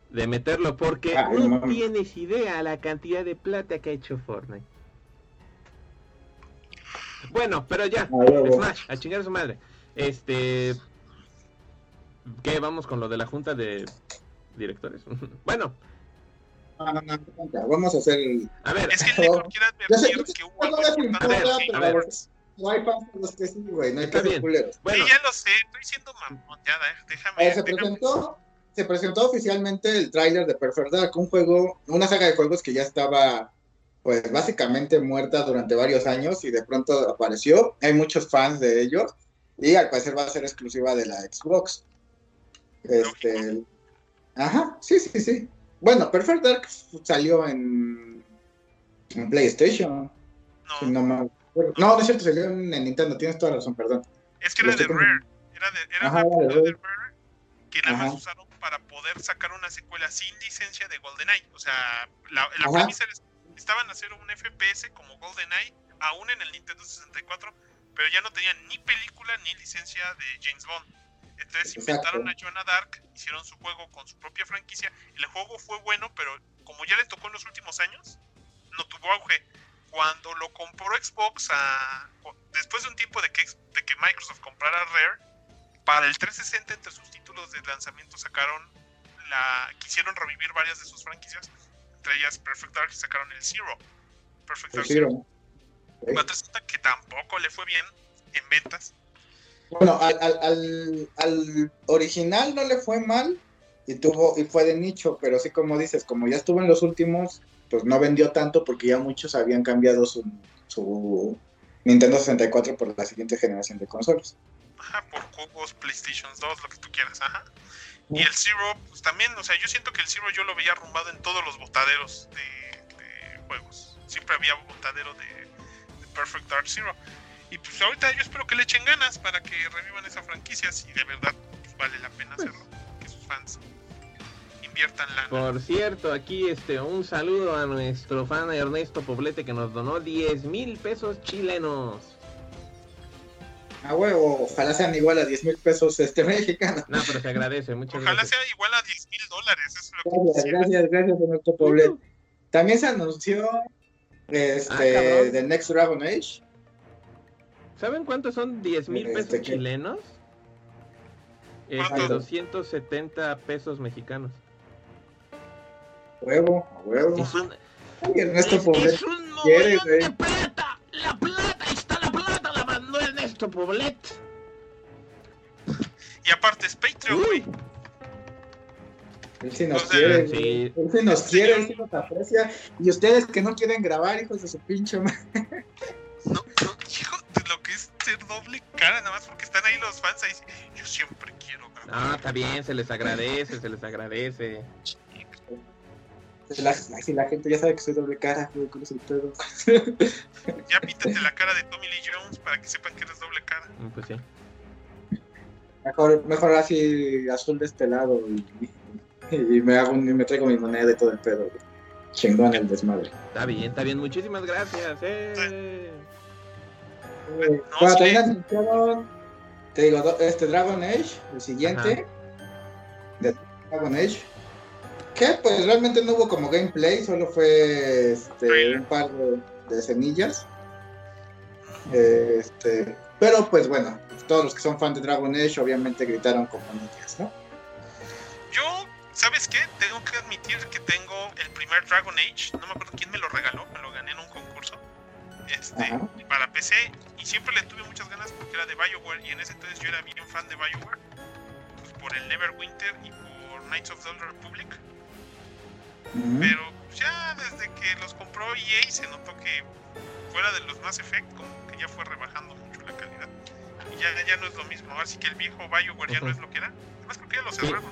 de meterlo porque no tienes idea la cantidad de plata que ha hecho Fortnite. Bueno, pero ya, Smash, a chingar a su madre. Este, ¿qué vamos con lo de la junta de directores? bueno. vamos a hacer A ver, es que el Nico quiere advertir que hubo algo importante. A ver, no hay para los que sí, güey, no hay ser culeros. Bueno. Sí, ya lo sé, estoy siendo mamoteada, eh. déjame. se presentó se presentó oficialmente el tráiler de Perfect Dark, un juego, una saga de juegos que ya estaba pues básicamente muerta durante varios años y de pronto apareció. Hay muchos fans de ello y al parecer va a ser exclusiva de la Xbox. Este, ajá, sí, sí, sí. Bueno, Perfect Dark salió en, en PlayStation. No. No, no, es cierto, salió en, Nintendo, tienes toda la razón, perdón. Es que era de Rare. Era de, era de, de, Rare que nada más usaron para poder sacar una secuela sin licencia de GoldenEye. O sea, la, la premisa estaban a hacer un FPS como GoldenEye, aún en el Nintendo 64, pero ya no tenían ni película ni licencia de James Bond. Entonces inventaron a Jonah Dark, hicieron su juego con su propia franquicia. El juego fue bueno, pero como ya le tocó en los últimos años, no tuvo auge. Cuando lo compró Xbox a, después de un tiempo de que, de que Microsoft comprara Rare, para el 360 entre sus títulos de lanzamiento sacaron la quisieron revivir varias de sus franquicias, entre ellas Perfect Dark sacaron el Zero. Perfect Dark Zero. que tampoco le fue bien en ventas. Bueno, al, al, al, original no le fue mal y tuvo y fue de nicho, pero sí como dices, como ya estuvo en los últimos, pues no vendió tanto porque ya muchos habían cambiado su, su Nintendo 64 por la siguiente generación de consolas. Ajá, por cubos, PlayStation 2, lo que tú quieras, ajá. Y el Zero, pues también, o sea, yo siento que el Zero yo lo veía arrumbado en todos los botaderos de, juegos. Siempre había botadero de, Perfect Dark Zero. Y pues ahorita yo espero que le echen ganas para que revivan esa franquicia si de verdad pues, vale la pena pues hacerlo. Que sus fans inviertan la. Por cierto, aquí este un saludo a nuestro fan Ernesto Poblete que nos donó 10 mil pesos chilenos. A huevo, ojalá sean igual a 10 mil pesos este mexicano. No, pero se agradece, muchas Ojalá sea igual a 10 mil dólares. Eso es lo gracias, gracias, gracias, nuestro Poblete. También se anunció este, The Next Dragon Age. ¿Saben cuántos son 10 mil pesos este, chilenos? Este, 270 pesos mexicanos. Huevo, a huevo. Es un, es, es un de plata. La plata, Poblet. Y aparte es Patreon, güey. Él sí nos quiere, sí. él sí nos quiere, él sí nos aprecia. Y ustedes que no quieren grabar, hijos de su pinche madre. No, no, hijo, lo que es ser doble cara, nada más porque están ahí los fans ahí. Yo siempre quiero grabar. No, está bien, se les agradece, se les agradece. La, si la gente ya sabe que soy doble cara, güey, con el pedo. ya píntate la cara de Tommy Lee Jones para que sepan que eres doble cara. Mm, pues sí. Mejor, mejor así azul de este lado y, y me hago y me traigo mi moneda de todo el pedo. Güey. Chingón el desmadre. Está bien, está bien, muchísimas gracias. Eh. Eh, bueno, también anunciaron, te digo, este Dragon Age, el siguiente, de Dragon Age, que pues realmente no hubo como gameplay, solo fue este, un par de, semillas. Este, pero pues bueno, todos los que son fans de Dragon Age obviamente gritaron como niñas, ¿no? Yo, ¿sabes qué? Tengo que admitir que tengo el primer Dragon Age, no me acuerdo quién me lo regaló, me lo gané en un concurso este, para PC y siempre le tuve muchas ganas porque era de Bioware y en ese entonces yo era bien fan de Bioware pues por el Neverwinter y por Knights of the Old Republic pero ya desde que los compró EA se notó que fuera de los Mass Effect como que ya fue rebajando mucho la calidad. Y ya, ya no es lo mismo. Así que el viejo BioWare ya no es lo que era. Además creo que ya lo cerraron.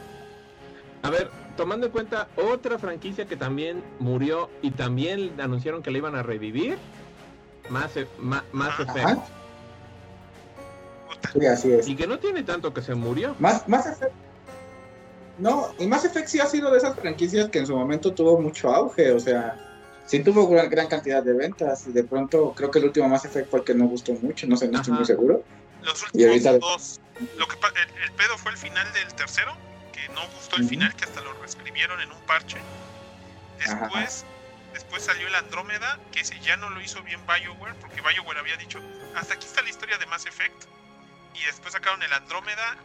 A ver, tomando en cuenta otra franquicia que también murió y también anunciaron que la iban a revivir, Mass, e, Mass Effect. Sí, así es. Y que no tiene tanto que se murió. Más, Mass Effect no, y Mass Effect sí ha sido de esas franquicias que en su momento tuvo mucho auge, o sea, sí tuvo gran, gran cantidad de ventas y de pronto creo que el último Mass Effect fue el que no gustó mucho, no sé, no estoy muy seguro. Los últimos dos, lo que, el, pedo fue el final del tercero, que no gustó el final, que hasta lo reescribieron en un parche. Después, después salió el Andrómeda, que ese ya no lo hizo bien BioWare, porque BioWare había dicho, hasta aquí está la historia de Mass Effect. Y después sacaron el Andrómeda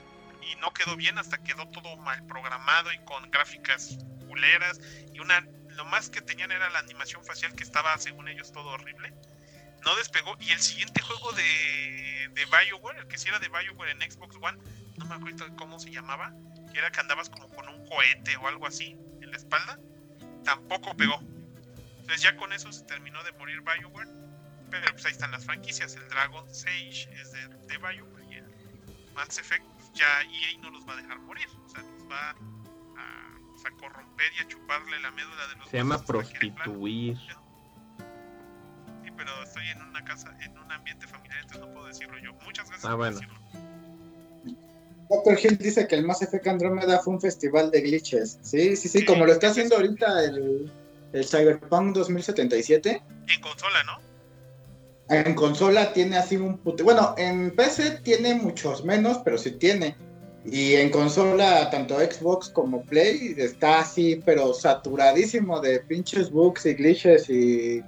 y no quedó bien hasta quedó todo mal programado y con gráficas culeras. Y una lo más que tenían era la animación facial que estaba según ellos todo horrible. No despegó. Y el siguiente juego de, de Bioware el que sí era de Bioware en Xbox One no me acuerdo cómo se llamaba que era que andabas como con un cohete o algo así en la espalda tampoco pegó. Entonces ya con eso se terminó de morir Bioware pero pues ahí están las franquicias. El Dragon Sage es de, de Bioware y el Mass Effect ya EA no los va a dejar morir. O sea, los va a, pues, a corromper y a chuparle la médula de los Se llama prostituir. Sí, pero estoy en una casa, en un ambiente familiar, entonces no puedo decirlo yo. Muchas gracias ah, por bueno. decirlo. Doctor Hill dice que el Mass Effect Andromeda fue un festival de glitches. Sí, sí, sí, como lo está haciendo ahorita el, el Cyberpunk 2077. En consola, ¿no? En consola tiene así un puto. Bueno, en PC tiene muchos menos, pero sí tiene. Y en consola, tanto Xbox como Play, está así, pero saturadísimo de pinches bugs y glitches y,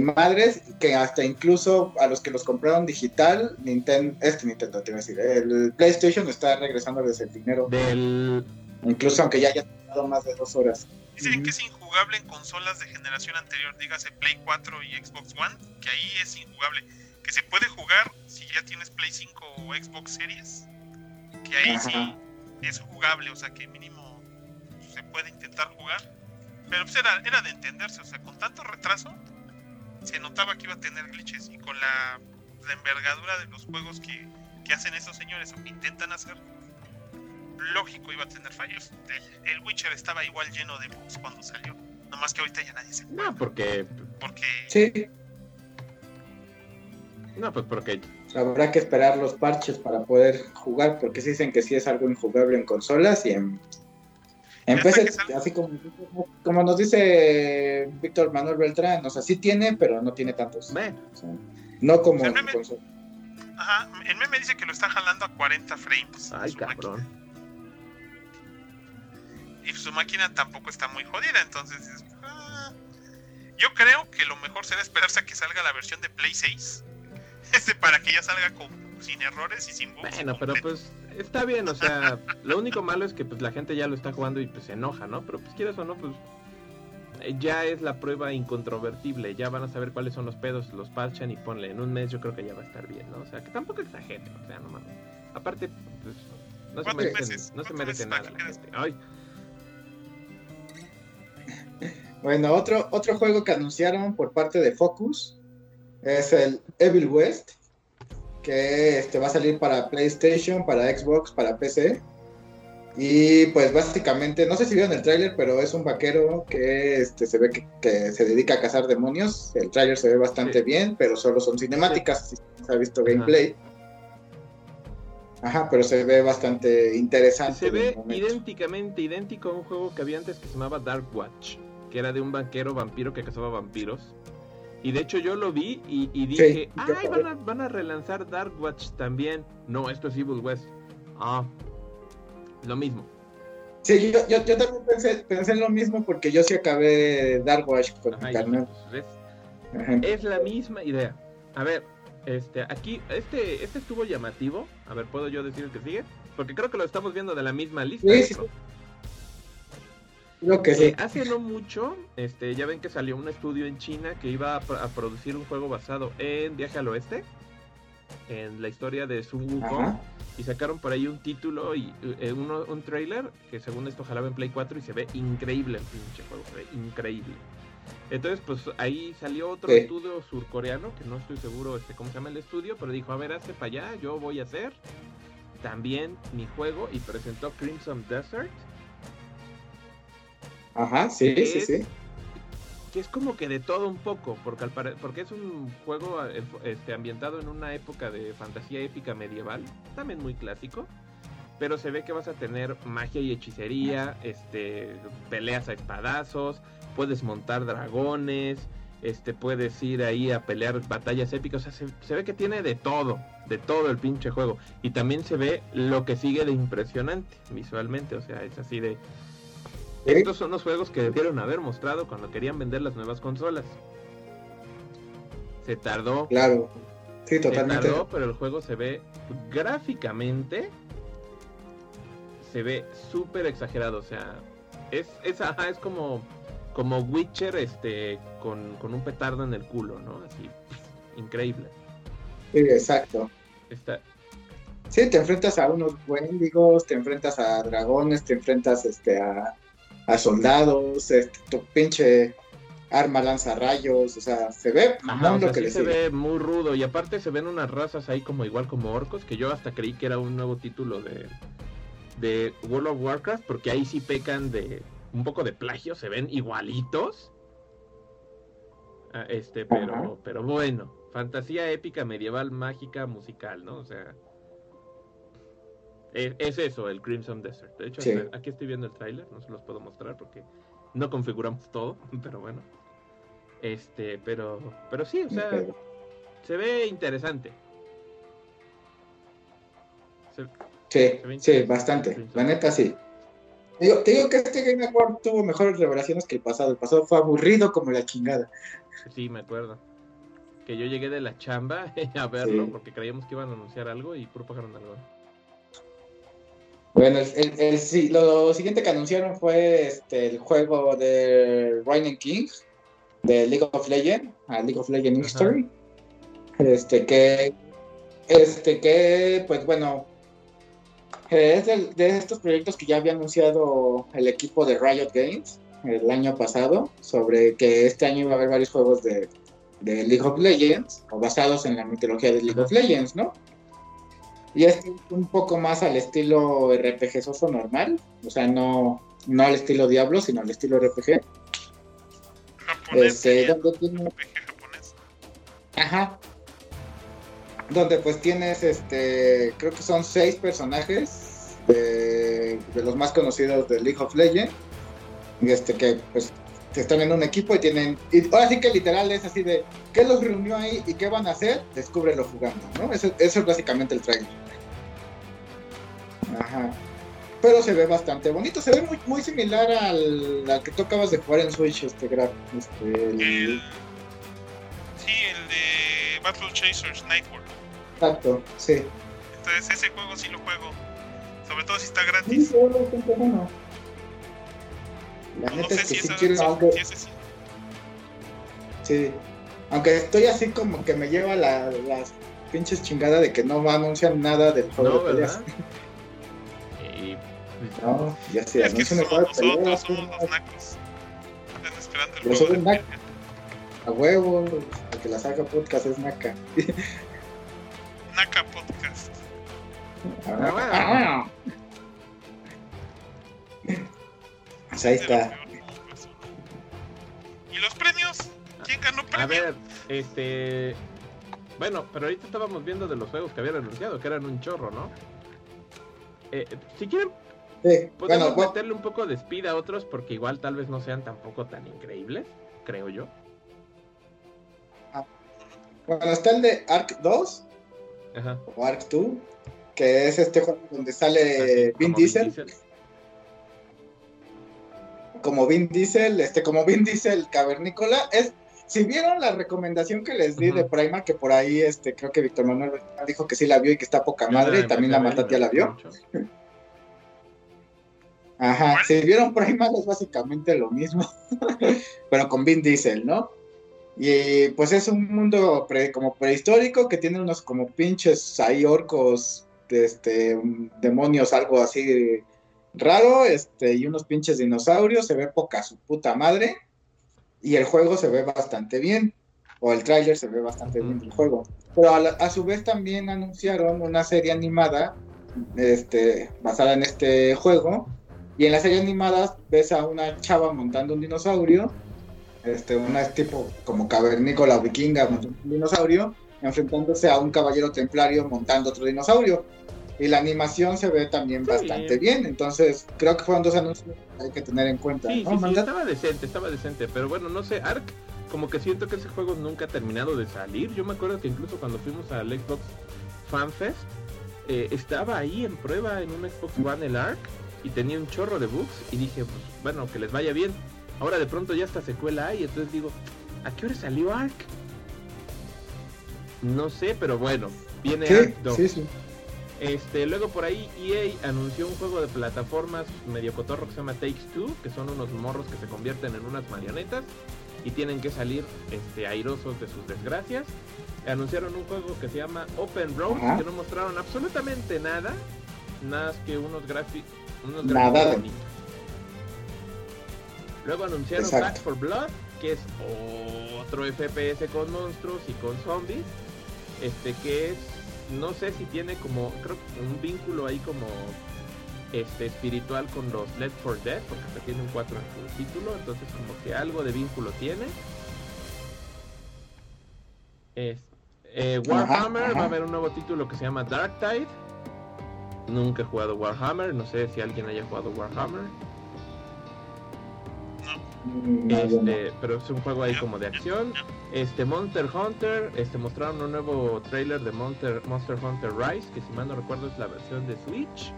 madres, que hasta incluso a los que los compraron digital, Nintendo, este Nintendo, te iba a decir, el PlayStation está regresándoles el dinero. Del... Incluso aunque ya haya tardado más de dos horas. Dicen que es injugable en consolas de generación anterior, dígase Play 4 y Xbox One, que ahí es injugable. Que se puede jugar si ya tienes Play 5 o Xbox Series que ahí sí es jugable, o sea que mínimo se puede intentar jugar. Pero pues era, era de entenderse, o sea, con tanto retraso se notaba que iba a tener glitches y con la, envergadura de los juegos que, hacen esos señores o que intentan hacer, lógico iba a tener fallos. El, Witcher estaba igual lleno de bugs cuando salió, nomás que ahorita ya nadie se No, porque... Porque... Sí. No, pues porque habrá que esperar los parches para poder jugar, porque se dicen que sí es algo injugable en consolas y en, en PC, así como, como nos dice Víctor Manuel Beltrán, o sea, sí tiene, pero no tiene tantos. no como en consola. Ajá, el meme dice que lo está jalando a 40 frames. Ay, cabrón. Y su máquina tampoco está muy jodida, entonces... Ah. yo creo que lo mejor será esperarse a que salga la versión de Play 6 este para que ya salga con, sin errores y sin bugs. Bueno, pero pues está bien, o sea, lo único malo es que pues la gente ya lo está jugando y pues se enoja, ¿no? Pero pues quieres o no, pues eh, ya es la prueba incontrovertible, ya van a saber cuáles son los pedos, los parchan y ponle en un mes yo creo que ya va a estar bien, ¿no? O sea, que tampoco exageren, o sea, no mames. Aparte, pues no se merecen, no se merece nada la gente. Ay. Bueno, otro, otro juego que anunciaron por parte de Focus es el Evil West, que este, va a salir para PlayStation, para Xbox, para PC. Y pues básicamente, no sé si vieron el tráiler, pero es un vaquero que este, se ve que, se dedica a cazar demonios. El tráiler se ve bastante bien, pero solo son cinemáticas, se ha visto gameplay. Ajá. pero se ve bastante interesante. Se ve idénticamente idéntico a un juego que había antes que se llamaba Dark Watch, que era de un vaquero vampiro que cazaba vampiros. Y de hecho yo lo vi y, dije, ay, van a, van a relanzar Dark Watch también. No, esto es Evil West. Ah, lo mismo. Sí, yo, yo, también pensé, pensé, en lo mismo porque yo sí acabé Dark Watch con internet. Pues, es la misma idea. A ver, este, aquí, este, este estuvo llamativo. A ver, ¿puedo yo decir el que sigue? Porque creo que lo estamos viendo de la misma lista. Sí, lo que sí. hace no mucho, este, ya ven que salió un estudio en China que iba a, producir un juego basado en Viaje al Oeste, en la historia de Sun Wukong, y sacaron por ahí un título y eh, un trailer que según esto jalaba en Play 4 y se ve increíble el pinche juego, se ve increíble. Entonces, pues ahí salió otro estudio surcoreano, que no estoy seguro este, cómo se llama el estudio, pero dijo, a ver, hazte para allá, yo voy a hacer también mi juego y presentó Crimson Desert Ajá, sí, sí, sí. Que es como que de todo un poco, porque, porque es un juego eh, este, ambientado en una época de fantasía épica medieval, también muy clásico, pero se ve que vas a tener magia y hechicería, este, peleas a espadazos, puedes montar dragones, este, puedes ir ahí a pelear batallas épicas, o sea, se, se, ve que tiene de todo, de todo el pinche juego. Y también se ve lo que sigue de impresionante visualmente, o sea, es así de, estos son los juegos que debieron haber mostrado cuando querían vender las nuevas consolas. Se tardó. Claro. Sí, totalmente. Se tardó, pero el juego se ve gráficamente se ve súper exagerado, o sea, es es, es como como Witcher este con, con, un petardo en el culo, ¿no? Así increíble. Sí, exacto. Está, Sí, te enfrentas a unos wendigos, te enfrentas a dragones, te enfrentas este a a soldados, este, tu pinche arma lanza rayos, o sea, se ve lo que se ve muy rudo y aparte se ven unas razas ahí como igual como orcos que yo hasta creí que era un nuevo título de de World of Warcraft porque ahí sí pecan de un poco de plagio, se ven igualitos. Ah, este, pero pero bueno, fantasía épica medieval mágica musical, ¿no? O sea, es, eso, el Crimson Desert. De hecho, aquí estoy viendo el tráiler, no se los puedo mostrar porque no configuramos todo, pero bueno. Este, pero, pero sí, o sea, se ve interesante. Sí, sí, bastante. La neta sí. te digo que este Game Award tuvo mejores revelaciones que el pasado. El pasado fue aburrido como la chingada. Sí, me acuerdo. Que yo llegué de la chamba a verlo porque creíamos que iban a anunciar algo y puro pájaro algo. Bueno, el, el, lo siguiente que anunciaron fue este, el juego de Ryan King de League of Legends, a League of Legends History. Este que, este que, pues bueno, es de, estos proyectos que ya había anunciado el equipo de Riot Games el año pasado, sobre que este año iba a haber varios juegos de, de League of Legends, o basados en la mitología de League of Legends, ¿no? Y es un poco más al estilo RPG soso normal, o sea, no, no al estilo Diablo, sino al estilo RPG. Japonés, este, donde tiene... RPG japonés. Ajá. Donde pues tienes, este, creo que son seis personajes de, de los más conocidos de League of Legends, este, que pues están en un equipo y tienen. Y ahora sí que literal es así de ¿qué los reunió ahí y qué van a hacer? Descúbrelo jugando, ¿no? Eso, es básicamente el trailer. Ajá. Pero se ve bastante bonito, se ve muy, muy similar al, que tú acabas de jugar en Switch, este grab. Este, el... Sí, el de Battle Chasers Nightworld. Exacto, sí. Entonces ese juego sí lo juego. Sobre todo si está gratis. Sí, bueno. La neta es que si sí quiero algo. Sí. Aunque estoy así como que me lleva la, las pinches chingadas de que no va a anunciar nada del juego no, de peleas. y... No, ya sé, es que somos nosotros, somos los nacos. Están esperando el juego. De naca. A huevo, el que la saca podcast es naca. Naka Podcast. Ah, ah. Pues ahí está. ¿Y los premios? ¿Quién ganó premio? A ver, este. Bueno, pero ahorita estábamos viendo de los juegos que habían anunciado, que eran un chorro, ¿no? Eh, si quieren, podemos meterle un poco de speed a otros porque igual tal vez no sean tampoco tan increíbles, creo yo. Ah. Bueno, está el de Ark 2 o Ark 2, que es este juego donde sale Vin Diesel como Vin Diesel, este, como Vin Diesel cavernícola, es, si vieron la recomendación que les di de Prima, que por ahí, este, creo que Víctor Manuel dijo que sí la vio y que está poca madre, y también la Matatia la vio. Ajá, si vieron Prima es básicamente lo mismo, pero con Vin Diesel, ¿no? Y pues es un mundo como prehistórico que tiene unos como pinches ahí orcos, este, demonios, algo así raro, este, y unos pinches dinosaurios, se ve poca su puta madre, y el juego se ve bastante bien, o el tráiler se ve bastante bien del juego. Pero a, su vez también anunciaron una serie animada, este, basada en este juego, y en la serie animada ves a una chava montando un dinosaurio, este, una tipo como cavernícola vikinga montando un dinosaurio, enfrentándose a un caballero templario montando otro dinosaurio y la animación se ve también bastante bien. Entonces, creo que fueron dos anuncios que hay que tener en cuenta. Sí, sí, estaba decente, estaba decente. Pero bueno, no sé, Ark, como que siento que ese juego nunca ha terminado de salir. Yo me acuerdo que incluso cuando fuimos al Xbox Fan Fest, eh, estaba ahí en prueba en un Xbox One el Ark y tenía un chorro de bugs. Y dije, pues bueno, que les vaya bien. Ahora de pronto ya esta secuela hay, entonces digo, ¿a qué hora salió Ark? No sé, pero bueno, viene Ark 2. Sí, sí. Este, luego por ahí EA anunció un juego de plataformas medio cotorro que se llama Takes Two, que son unos morros que se convierten en unas marionetas y tienen que salir este, airosos de sus desgracias. Anunciaron un juego que se llama Open Road, que no mostraron absolutamente nada, nada que unos, gráficos unos gráficos Luego anunciaron Back for Blood, que es otro FPS con monstruos y con zombies, este que es no sé si tiene como, creo un vínculo ahí como este espiritual con los Left 4 Dead, porque se tiene un 4 en su título, entonces como que algo de vínculo tiene. Eh, Warhammer va a haber un nuevo título que se llama Dark Tide. Nunca he jugado Warhammer, no sé si alguien haya jugado Warhammer. No. Este, pero es un juego ahí como de acción. Este Monster Hunter, este mostraron un nuevo trailer de Monster, Monster Hunter Rise, que si mal no recuerdo es la versión de Switch.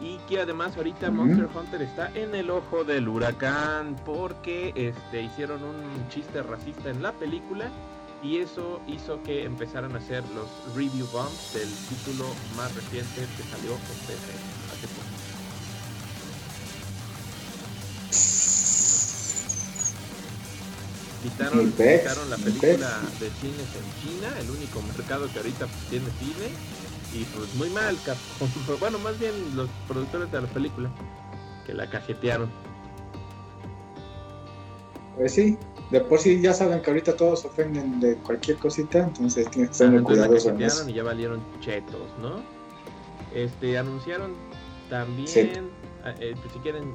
Y que además ahorita Monster Hunter está en el ojo del huracán porque este, hicieron un chiste racista en la película y eso hizo que empezaran a hacer los review bombs del título más reciente que salió en PC hace poco. Quitaron, quitaron la película de cines en China, el único mercado que ahorita pues, tiene cine, y pues muy mal, bueno, más bien los productores de la película, que la cajetearon. Pues sí, de por sí ya saben que ahorita todos ofenden de cualquier cosita, entonces tienen que ser muy cuidadosos. Y ya valieron chetos, ¿no? Este, anunciaron también, eh, pues, si quieren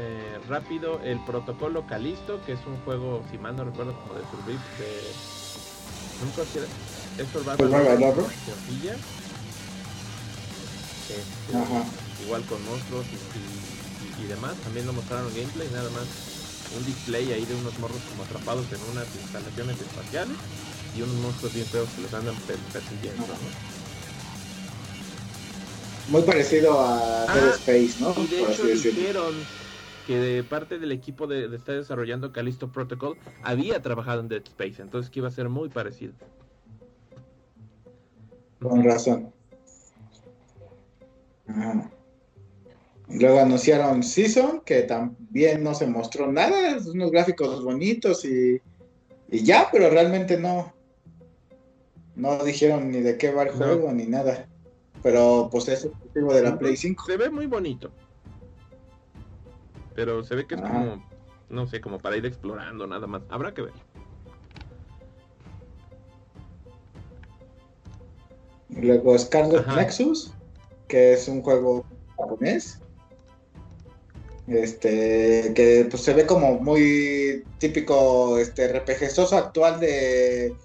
eh, rápido, el protocolo Calisto, que es un juego, si mal no recuerdo, como de Survive, de... Nunca es Survival este, igual con monstruos y, y demás, también lo mostraron gameplay, nada más un display ahí de unos morros como atrapados en unas instalaciones espaciales y unos monstruos bien feos que los andan persiguiendo. Muy parecido a ah, Dead Space, ¿no? Y de hecho dijeron que de parte del equipo de, estar desarrollando Callisto Protocol había trabajado en Dead Space, entonces que iba a ser muy parecido. Con razón. Luego anunciaron Season, que también no se mostró nada, unos gráficos bonitos y, ya, pero realmente no. No dijeron ni de qué va el juego ni nada. Pero pues es exclusivo de la Play 5. Se ve muy bonito. Pero se ve que es como, no sé, como para ir explorando nada más. Habrá que ver. Luego Scarlet Nexus, que es un juego japonés este, que pues, se ve como muy típico este, RPGoso actual de,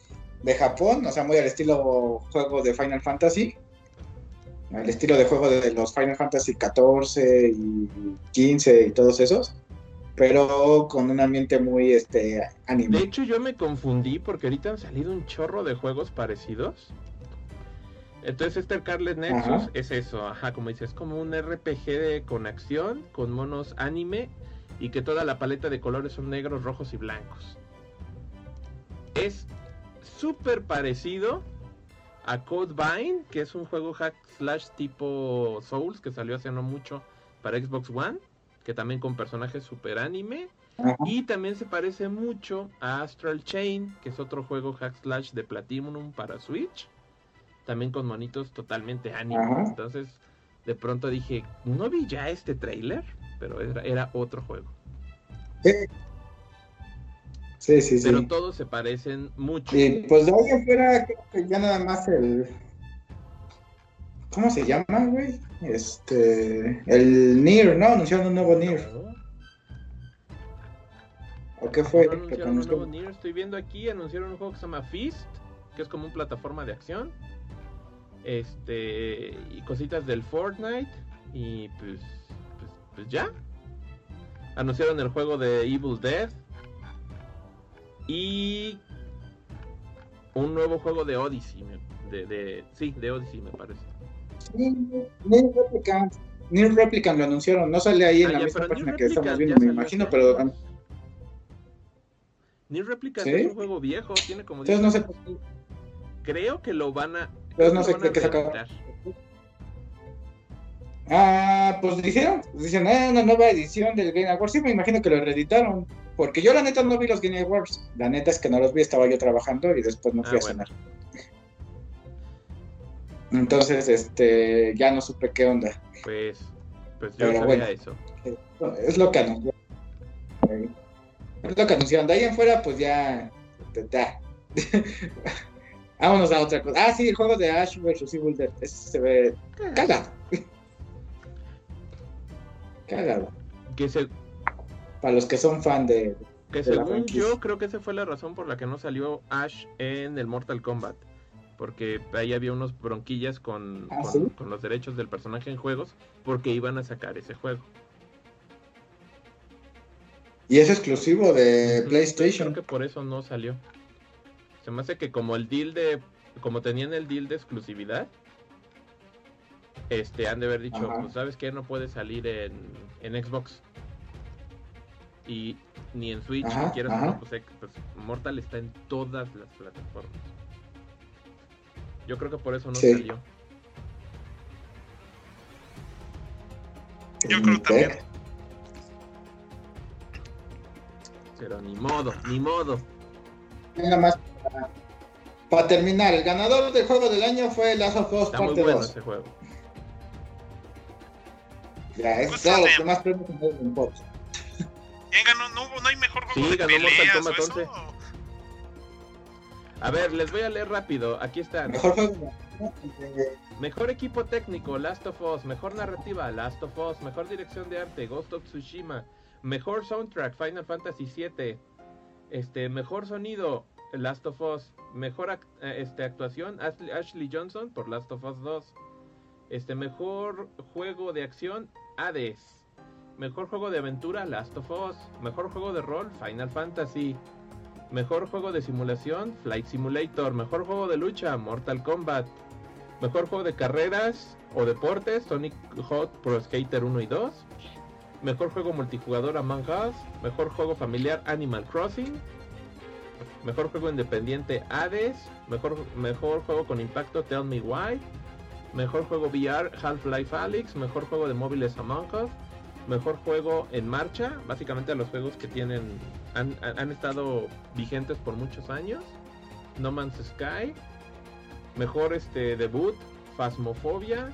Japón, o sea, muy al estilo juego de Final Fantasy, al estilo de juego de los Final Fantasy 14 y 15 y todos esos, pero con un ambiente muy este, anime. De hecho, yo me confundí porque ahorita han salido un chorro de juegos parecidos. Entonces este Carlet Nexus es eso, ajá, como dices, es como un RPG con acción, con monos anime y que toda la paleta de colores son negros, rojos y blancos. Es súper parecido a Codebine, que es un juego hack slash tipo Souls que salió hace no mucho para Xbox One, que también con personajes super anime. Y también se parece mucho a Astral Chain, que es otro juego hack slash de Platinum para Switch también con monitos totalmente ánimos. Entonces, de pronto dije, no vi ya este trailer, pero era, otro juego. Sí. Sí, Pero todos se parecen mucho. Y pues de ahí afuera, creo que ya nada más el. ¿Cómo se llama, güey? Este. El Nier, ¿no? Anunciaron un nuevo Nier. ¿O qué fue? anunciaron un nuevo Nier. Estoy viendo aquí, anunciaron un juego que se llama Fist, que es como una plataforma de acción este y cositas del Fortnite y pues, pues, pues, ya anunciaron el juego de Evil Dead y un nuevo juego de Odyssey de, de sí de Odyssey me parece New Replicant New Replicant lo anunciaron no sale ahí en ah, la misma página que estamos viendo me imagino pero New Replicant es un juego viejo tiene como no sé creo que lo van a entonces no sé qué, sacar. Ah, pues dijeron, dicen, ah, una nueva edición del Game Awards. Sí, me imagino que lo reeditaron. Porque yo la neta no vi los Game Awards. La neta es que no los vi, estaba yo trabajando y después no fui ah, a cenar. Entonces, este, ya no supe qué onda. Pues, pues yo Pero sabía eso. Es lo que anunciaron. Es lo que anunciaron. De ahí en fuera, pues ya. ya. Vámonos a otra cosa. Ah, sí, el juego de Ash vs Evil Dead. Ese se ve cagado. cagado. Que se... Para los que son fan de. Que según yo creo que esa fue la razón por la que no salió Ash en el Mortal Kombat. Porque ahí había unos bronquillas con, ¿Ah, con, los derechos del personaje en juegos. Porque iban a sacar ese juego. Y es exclusivo de PlayStation. Creo que por eso no salió. Se me hace que como el deal de. Como tenían el deal de exclusividad. Este, han de haber dicho, pues sabes que no puede salir en, en Xbox. Y ni en Switch, ni quieras, pues, pues, Mortal está en todas las plataformas. Yo creo que por eso no salió. Yo creo también. Pero ni modo, ni modo. Nada más para, terminar, el ganador del juego del año fue Last of Us Parte 2. Ese juego. Ya, es claro, que más premios importa. ¿Quién ganó? No, no hay mejor juego sí, de ganó peleas Mortal Kombat 11. A ver, les voy a leer rápido. Aquí está. Mejor equipo técnico, Last of Us. Mejor narrativa, Last of Us. Mejor dirección de arte, Ghost of Tsushima. Mejor soundtrack, Final Fantasy VII. Este, mejor sonido, Last of Us. Mejor eh, este, actuación, Ashley, Johnson por Last of Us 2. Este, mejor juego de acción, Hades. Mejor juego de aventura, Last of Us. Mejor juego de rol, Final Fantasy. Mejor juego de simulación, Flight Simulator. Mejor juego de lucha, Mortal Kombat. Mejor juego de carreras o deportes, Sonic Hot Pro Skater 1 y 2. Mejor juego multijugador Among Us. Mejor juego familiar Animal Crossing. Mejor juego independiente Hades. Mejor, mejor juego con impacto Tell Me Why. Mejor juego VR Half-Life Alyx. Mejor juego de móviles Among Us. Mejor juego en marcha. Básicamente los juegos que tienen han, han estado vigentes por muchos años. No Man's Sky. Mejor este debut Phasmophobia.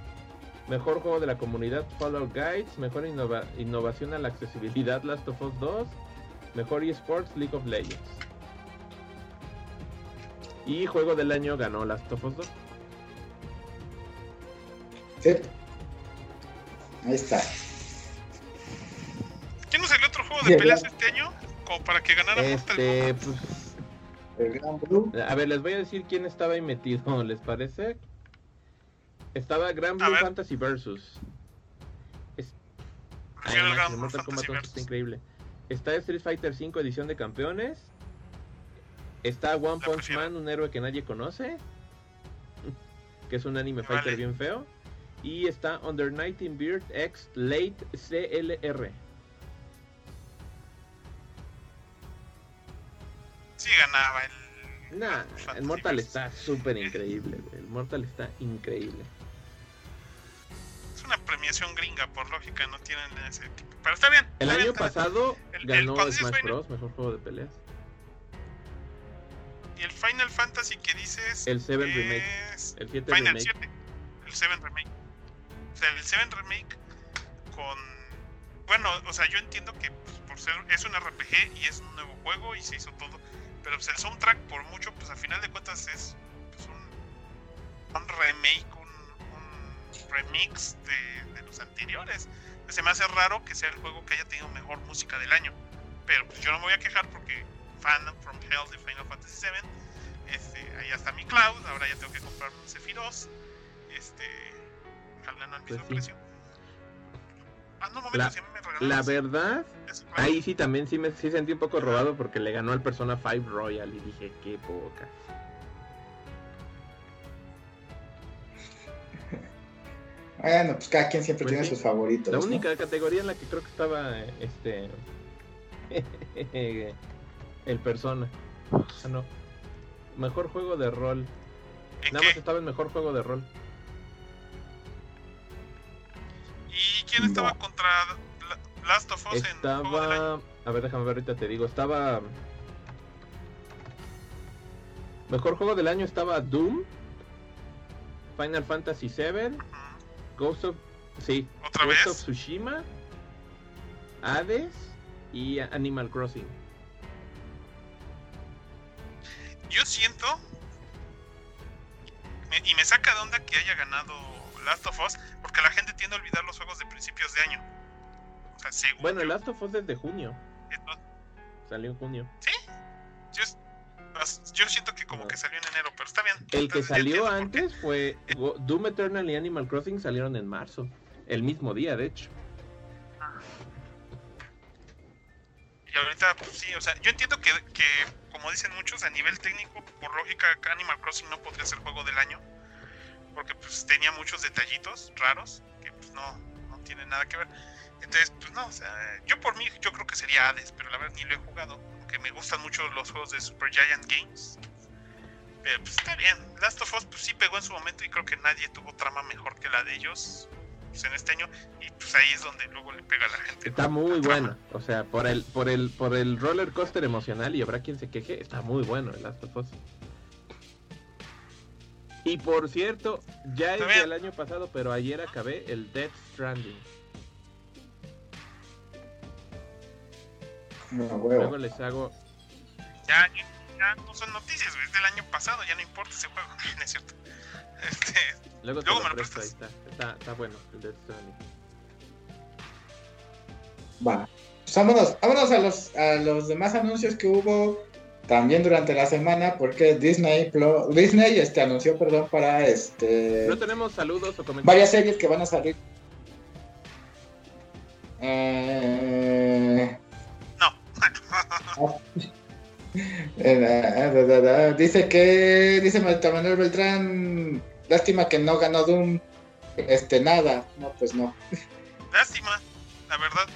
Mejor juego de la comunidad Fallout Guides. Mejor innovación a la accesibilidad Last of Us 2. Mejor eSports League of Legends. Y juego del año ganó Last of Us 2. Sí. Ahí está. Juego de peleas este año? Como para que ganara este, pues, El Gran Blue. A ver, les voy a decir quién estaba ahí metido, ¿les parece? Estaba Grand Blue Fantasy Versus. Es... Ay, el Mortal Kombat está increíble. Está Street Fighter 5 edición de campeones. Está One Punch Man, un héroe que nadie conoce. que es un anime fighter bien feo. Y está Under Nighting Beard X Late CLR. Sí ganaba el. Nah, el Mortal está súper increíble. El Mortal está increíble una premiación gringa, por lógica, no tienen ese tipo. Pero está bien. El año pasado ganó Smash Bros, mejor juego de peleas. Y el Final Fantasy que dices. El 7 Remake. El 7 Final Remake. 7. El 7 Remake. O sea, el 7 Remake con. Bueno, o sea, yo entiendo que pues, por ser es un RPG y es un nuevo juego y se hizo todo. Pero pues, el soundtrack, por mucho, pues al final de cuentas es pues, un, un remake, remix de, los anteriores. Se me hace raro que sea el juego que haya tenido mejor música del año. Pero pues yo no me voy a quejar porque fan from Hell de Final Fantasy VII. Este, ahí está mi Cloud, ahora ya tengo que comprar un Sephiroth. Este, ojalá al mismo precio. Ah, no, momento, la, me la verdad, ahí sí también sí me sí sentí un poco robado porque le ganó al Persona 5 Royal y dije, qué poca. Bueno, pues cada quien siempre pues tiene sus favoritos. La única categoría en la que creo que estaba este el persona. Ah, no. Mejor juego de rol. Nada más estaba el mejor juego de rol. ¿Y quién estaba contra Last of Us estaba... A ver, déjame ver, ahorita te digo. Estaba. Mejor juego del año estaba Doom, Final Fantasy VII, Ghost of, sí, ¿Otra Ghost vez? of Tsushima, Hades y Animal Crossing. Yo siento y me saca de onda que haya ganado Last of Us porque la gente tiende a olvidar los juegos de principios de año. O sea, según bueno, Last of Us es de junio. Salió en junio. ¿Sí? Yo, yo siento que como que salió en enero, pero está bien. El que salió antes fue Doom Eternal y Animal Crossing salieron en marzo. El mismo día, de hecho. Y ahorita, pues sí, o sea, yo entiendo que, que, como dicen muchos, a nivel técnico, por lógica, Animal Crossing no podría ser juego del año. Porque pues tenía muchos detallitos raros que pues no, no tienen nada que ver. Entonces, pues no, o sea, yo por mí, yo creo que sería Hades, pero la verdad ni lo he jugado. Aunque me gustan mucho los juegos de Super Giant Games. Pero pues está bien. Last of Us pues sí pegó en su momento y creo que nadie tuvo trama mejor que la de ellos pues, en este año y pues ahí es donde luego le pega a la gente. Está muy bueno, o sea, por el por el por el roller coaster emocional y habrá quien se queje, está muy bueno el Last of Us. Y por cierto, ya es del año pasado, pero ayer acabé el Death Stranding. No, Luego les hago. Ya, ya no son noticias, es del año pasado, ya no importa ese juego, no es cierto. Este, luego, luego me lo presto, ahí está. está. Está bueno el Death Stranding. Va. Pues vámonos, vámonos a los, a los demás anuncios que hubo también durante la semana porque Disney Disney este anunció perdón para este no tenemos saludos o comentarios. varias series que van a salir. Eh... no. Eh, dice que dice Manuel Beltrán lástima que no ganó Doom este nada no pues no. Lástima la verdad.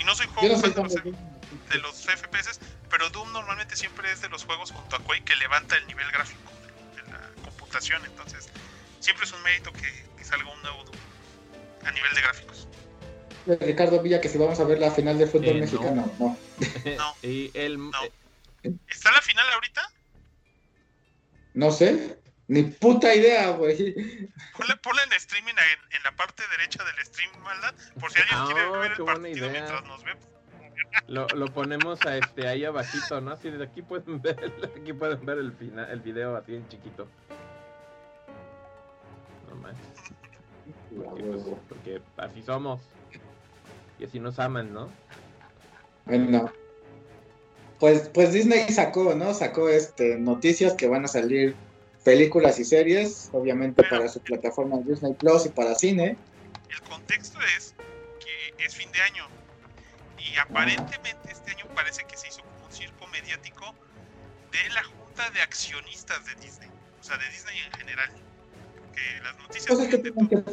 Y no soy juego de los FPS pero Doom normalmente siempre es de los juegos junto a Quake que levanta el nivel gráfico de la computación, entonces siempre es un mérito que, salga un nuevo Doom a nivel de gráficos. Ricardo Villa que si vamos a ver la final de fútbol eh, mexicano, no. No. y el, eh, ¿Está la final ahorita? No sé, ni puta idea, güey. Ponle, ponle en streaming en, en, la parte derecha del stream, maldad, por si alguien quiere ah, ver el partido mientras nos ve. Lo, lo ponemos a este ahí abajito, ¿no? Así desde aquí pueden ver, aquí pueden ver el final, el video así en chiquito. No más. Porque, pues, porque así somos. Y así nos aman, ¿no? Bueno. Pues, pues Disney sacó, ¿no? Sacó este noticias que van a salir películas y series, obviamente para su plataforma Disney Plus y para cine. El contexto es que es fin de año, y aparentemente este año parece que se hizo como un circo mediático de la junta de accionistas de Disney, o sea, de Disney en general. Porque las noticias... Pues que tienen, que,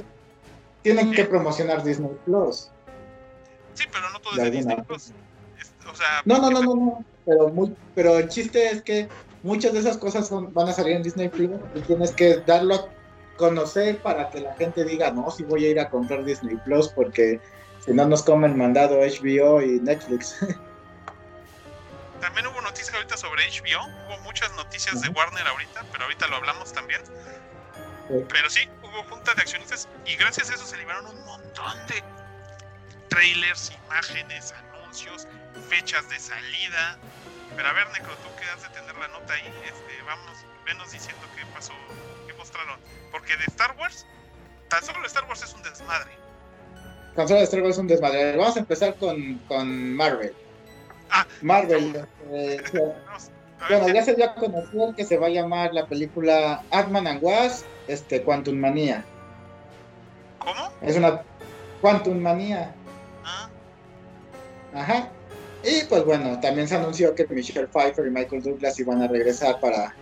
tienen que, promocionar Disney Plus. Sí, pero no todo es de Disney Plus. o sea, no, no, no, no, no, pero, muy, pero el chiste es que muchas de esas cosas son, van a salir en Disney Plus y tienes que darlo a conocer para que la gente diga, no, si voy a ir a comprar Disney Plus porque si no nos comen mandado HBO y Netflix. También hubo noticias ahorita sobre HBO, hubo muchas noticias de Warner ahorita, pero ahorita lo hablamos también. Pero sí, hubo junta de accionistas y gracias a eso se liberaron un montón de trailers, imágenes, anuncios, fechas de salida. Pero a ver, Necro, tú que has de tener la nota ahí, este, vamos, venos diciendo qué pasó, qué mostraron. Porque de Star Wars, tan solo Star Wars es un desmadre consola de Star Wars es un desmadre. Vamos a empezar con, con Marvel. Ah, Marvel. Eh, bueno, ya se dio a conocer que se va a llamar la película Ant-Man and Wasp, este, Quantum Manía. ¿Cómo? Es una Quantum Manía. Ah. Ajá. Y pues bueno, también se anunció que Michelle Pfeiffer y Michael Douglas iban a regresar para,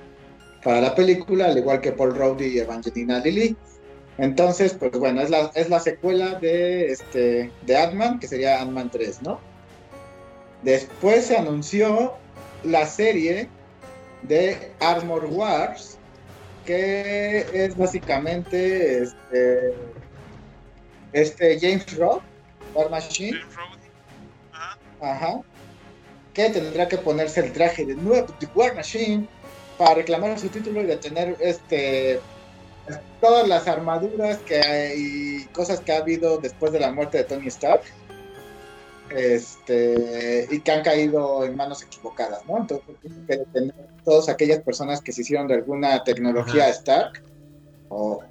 para la película, al igual que Paul Rudd y Evangelina Lilly. Entonces, pues bueno, es la, es la secuela de, este, de Ant-Man, que sería Ant-Man 3, ¿no? Después se anunció la serie de Armor Wars, que es básicamente este, este James Rock, War Machine. Ajá. Que tendrá que ponerse el traje de nuevo de War Machine para reclamar su título y de tener este todas las armaduras que y cosas que ha habido después de la muerte de Tony Stark este y que han caído en manos equivocadas, ¿no? Entonces tienen que detener todas aquellas personas que se hicieron de alguna tecnología Stark o,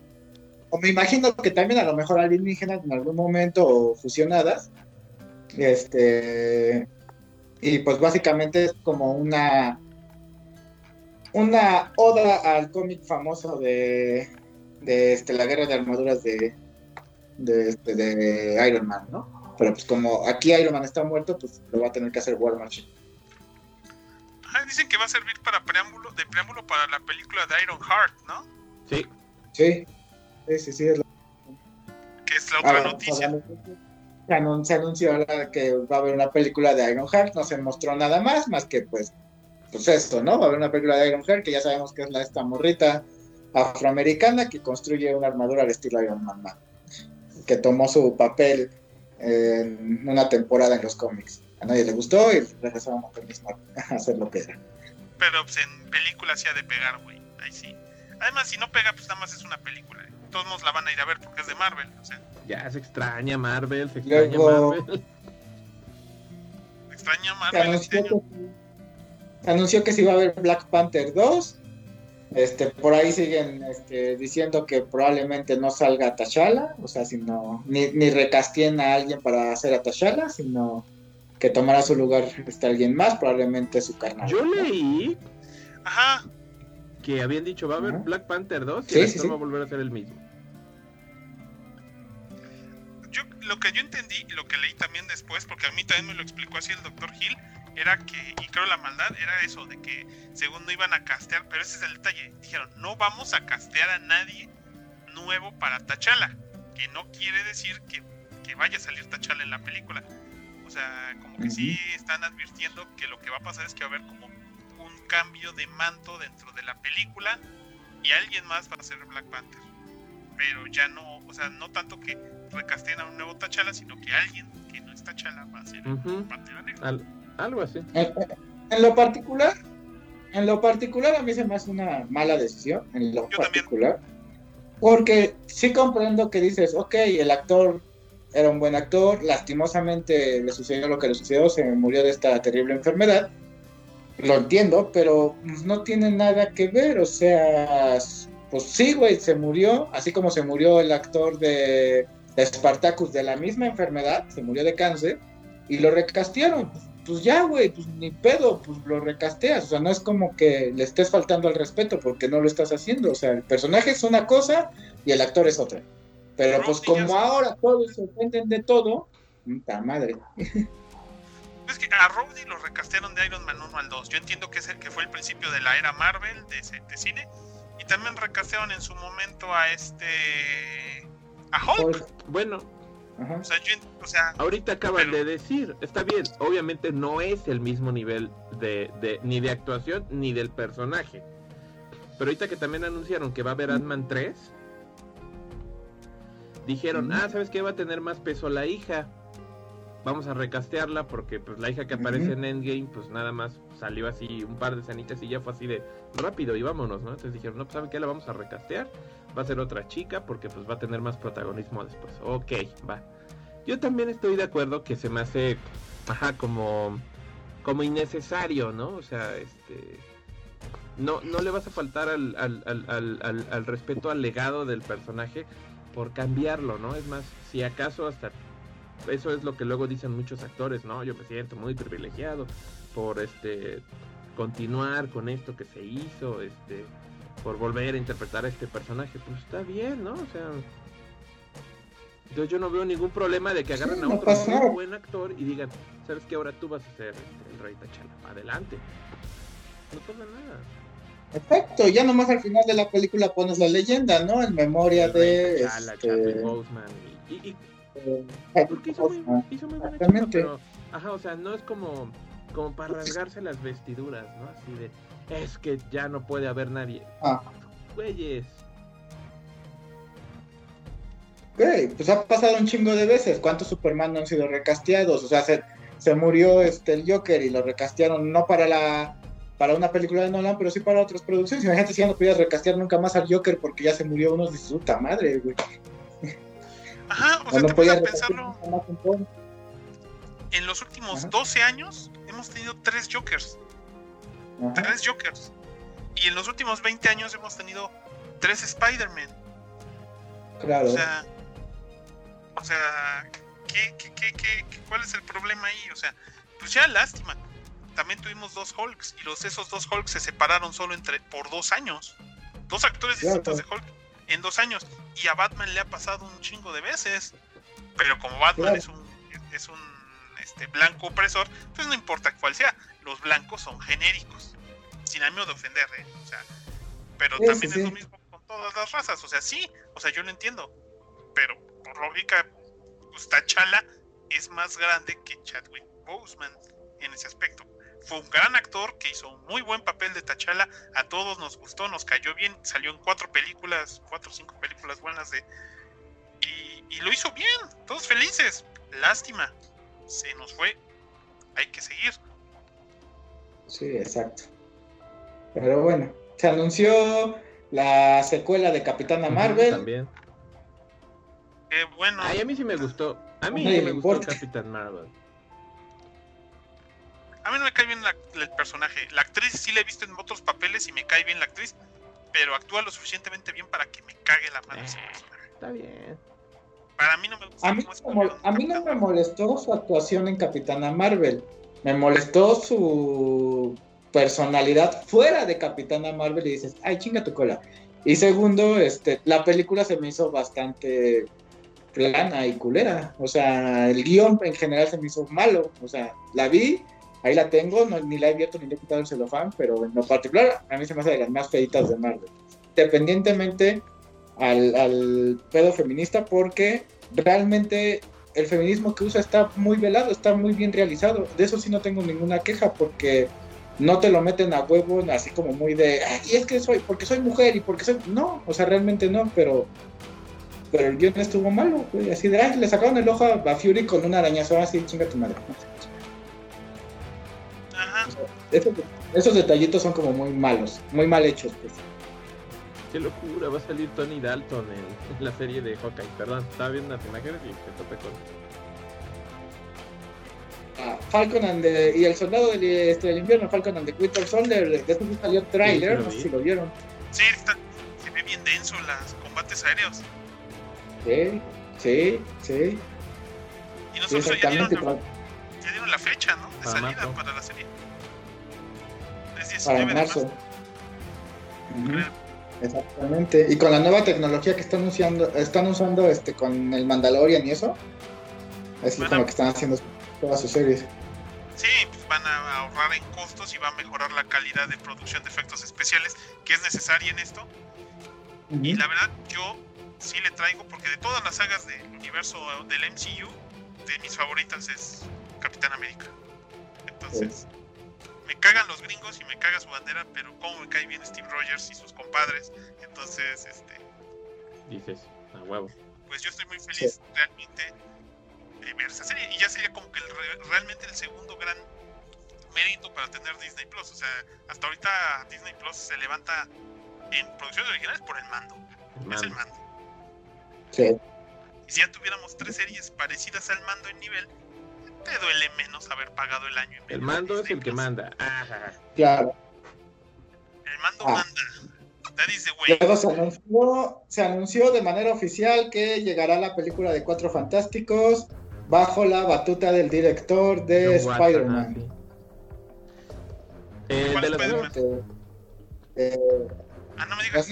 me imagino que también a lo mejor alienígenas en algún momento o fusionadas este y pues básicamente es como una una oda al cómic famoso de de este, la guerra de armaduras de, de, este, de Iron Man, ¿no? Pero pues como aquí Iron Man está muerto, pues lo va a tener que hacer War Machine. Ah, dicen que va a servir para preámbulo, de preámbulo para la película de Iron Heart, ¿no? Sí. Sí, sí, sí, sí. Es la... Que es la otra noticia. Se anunció ahora que va a haber una película de Iron Heart, no se mostró nada más, más que pues, pues esto, ¿no? Va a haber una película de Iron Heart que ya sabemos que es la esta morrita afroamericana que construye una armadura al estilo Iron Man, que tomó su papel en una temporada en los cómics. A nadie le gustó y regresaron a hacer lo que era. Pero pues, en película sí ha de pegar, güey. Ahí sí. Además, si no pega, pues nada más es una película. Todos nos la van a ir a ver porque es de Marvel. O sea. Ya se extraña Marvel, se extraña Marvel. Se extraña Marvel. Se anunció, que, se anunció que sí iba a haber Black Panther 2 este, por ahí siguen este, diciendo que probablemente no salga T'Challa, o sea, sino, ni, ni recastien a alguien para hacer a T'Challa, sino que tomará su lugar este, alguien más, probablemente su carnal. Yo leí Ajá. que habían dicho va a haber Black Panther 2 y sí, el sí, actor sí. va a volver a ser el mismo. Yo, lo que yo entendí y lo que leí también después, porque a mí también me lo explicó así el doctor Hill, era que, y creo la maldad era eso, de que según no iban a castear, pero ese es el detalle, dijeron, no vamos a castear a nadie nuevo para T'Challa, que no quiere decir que, que vaya a salir T'Challa en la película. O sea, como que sí están advirtiendo que lo que va a pasar es que va a haber como un cambio de manto dentro de la película y alguien más va a ser Black Panther. Pero ya no, o sea, no tanto que recasteen a un nuevo T'Challa, sino que alguien que no es T'Challa va a ser Ujú. Pantera Negra. Al- algo así. En, en lo particular, en lo particular a mí se me hace una mala decisión, en lo Yo también. particular, porque sí comprendo que dices, ok, el actor era un buen actor, lastimosamente le sucedió lo que le sucedió, se murió de esta terrible enfermedad, lo entiendo, pero pues, no tiene nada que ver, o sea, pues sí, güey, se murió, así como se murió el actor de, de Spartacus de la misma enfermedad, se murió de cáncer, y lo recastearon. Pues ya, güey, pues ni pedo, pues lo recasteas. O sea, no es como que le estés faltando al respeto porque no lo estás haciendo. O sea, el personaje es una cosa y el actor es otra. Pero pues como ahora todos se ofenden de todo, puta madre. Es que a Rhodey lo recastearon de Iron Man 1 al 2. Yo entiendo que, es el, que fue el principio de la era Marvel de, de cine. Y también recastearon en su momento a este. a Hulk. Bueno, Ajá. O sea, yo, en- o sea, ahorita acaban Pero- de decir, está bien, obviamente no es el mismo nivel de, de- ni de actuación ni del personaje. Pero ahorita que también anunciaron que va a haber Ant-Man 3, dijeron, Ujú. ah, ¿sabes qué? Va a tener más peso la hija. Vamos a recastearla porque pues la hija que aparece en Endgame, pues nada más salió así un par de escenitas y ya fue así de rápido y vámonos, ¿no? Entonces dijeron, no, pues ¿saben qué? La vamos a recastear. Va a ser otra chica porque pues va a tener más protagonismo después. Ok, va. Yo también estoy de acuerdo que se me hace, ajá, como, como innecesario, ¿no? O sea, este, no, no le vas a faltar al, al, al, al, al- al respeto al legado del personaje por cambiarlo, ¿no? Es más, si acaso hasta eso es lo que luego dicen muchos actores, ¿no? Yo me siento muy privilegiado por este continuar con esto que se hizo, este, por volver a interpretar a este personaje, pues está bien, ¿no? O sea, yo, yo no veo ningún problema de que agarren Sí, a otro muy buen actor y digan, ¿sabes qué? Ahora tú vas a ser este, el rey T'Challa. Adelante. No pasa nada. Perfecto, ya nomás al final de la película pones la leyenda, ¿no? En memoria El de. Este, Boseman y, y- y eh, porque hizo muy, hizo muy buena pero, ajá, o sea, no es como, como para rasgarse las vestiduras, ¿no? Así de, es que ya no puede haber nadie. Ah. Güeyes, Ok, pues ha pasado un chingo de veces. ¿Cuántos Superman no han sido recasteados? O sea, se, se murió este el Joker y lo recastearon no para la para una película de Nolan, pero sí para otras producciones. Imagínate si ya no podías recastear nunca más al Joker porque ya se murió uno de su puta madre, güey. ajá, o O sea, no te podías pensarlo. En los últimos Ajá. 12 años hemos tenido tres Jokers. Ajá. Tres Jokers. Y en los últimos 20 años hemos tenido tres Spider-Man. Claro. O sea, o sea, ¿qué, qué, qué, qué, qué- cuál es el problema ahí? O sea, pues ya lástima. También tuvimos dos Hulks y los esos dos Hulks se separaron solo entre por dos años. Dos actores Claro. distintos de Hulk en dos años. Y a Batman le ha pasado un chingo de veces. Pero como Batman Claro. es un es un este, blanco opresor, pues no importa cuál sea, los blancos son genéricos, sin ánimo de ofender, ¿eh? o sea, pero también es lo mismo con todas las razas, o sea, sí, o sea, yo lo entiendo, pero por lógica, pues T'Challa es más grande que Chadwick Boseman en ese aspecto. Fue un gran actor que hizo un muy buen papel de T'Challa, a todos nos gustó, nos cayó bien, salió en cuatro películas, cuatro o cinco películas buenas de... Y, y lo hizo bien, todos felices. Lástima, se nos fue, hay que seguir. Sí, exacto. Pero bueno, se anunció la secuela de Capitana Marvel. También. Qué bueno. Ay, a mí sí me gustó. A mí sí me gustó Capitán Marvel. A mí no me cae bien el personaje. La actriz sí la he visto en otros papeles y me cae bien la actriz, pero actúa lo suficientemente bien para que me cague la mano ese Eh, personaje. Está bien. Para mí no me gusta A mí, cómo es no me- a mí no me molestó su actuación en Capitana Marvel. Me molestó su personalidad fuera de Capitana Marvel y dices, ay, chinga tu cola. Y segundo, este, la película se me hizo bastante plana y culera. O sea, el guion en general se me hizo malo. O sea, la vi, ahí la tengo, no- ni la he abierto ni le he quitado el celofán, pero en lo particular a mí se me hace de las más feitas de Marvel. Independientemente al, al pedo feminista, porque realmente el feminismo que usa está muy velado, está muy bien realizado. De eso sí no tengo ninguna queja, porque no te lo meten a huevo, así como muy de, "Ay, y es que soy, porque soy mujer y porque soy. No, o sea, realmente no, pero. Pero el guion estuvo malo, güey. Así de, ay, le sacaron el ojo a Fury con un arañazo así, chinga tu madre. Ajá. Esos, esos detallitos son como muy malos, muy mal hechos, pues. Qué locura, va a salir Tony Dalton en, en la serie de Hawkeye. Perdón, estaba viendo las imágenes y te topé con. Ah, Falcon and the- y el soldado del, este, del invierno, Falcon and the Winter Soldier, de eso salió trailer, Sí, no sé si lo vieron. Sí, está- se ve bien denso los combates aéreos. Sí, sí, sí, Y sí, nosotros ya, dieron exactamente. la, ya dieron la fecha, ¿no? De Para salida marzo. para la serie. Es Para 19 de marzo. marzo. Ujú, creo. Exactamente. Y con la nueva tecnología que están usando, están usando este con el Mandalorian y eso, es Bueno. como que están haciendo todas sus series. Sí, pues van a ahorrar en costos y va a mejorar la calidad de producción de efectos especiales que es necesaria en esto. Y la verdad, yo sí le traigo, porque de todas las sagas del universo del MCU, de mis favoritas es Capitán América. Entonces, me cagan los gringos y me caga su bandera, pero como me cae bien Steve Rogers y sus compadres. Entonces, este, Dices, a huevo. pues yo estoy muy feliz realmente de ver esa serie. Y ya sería como que el re- realmente el segundo gran mérito para tener Disney Plus. O sea, hasta ahorita Disney Plus se levanta en producciones originales por el mando. El Es el mando. mando. Sí. Y si ya tuviéramos tres series parecidas al mando en nivel, te duele menos haber pagado el año. y El medio de mando es el que manda. Ajá. Claro. El mando Ah. manda. Way. Luego se anunció, se anunció de manera oficial que llegará la película de Cuatro Fantásticos bajo la batuta del director de Spider-Man. ah. Eh, ¿Cuál de Spider-Man? Eh, Ah, no me digas.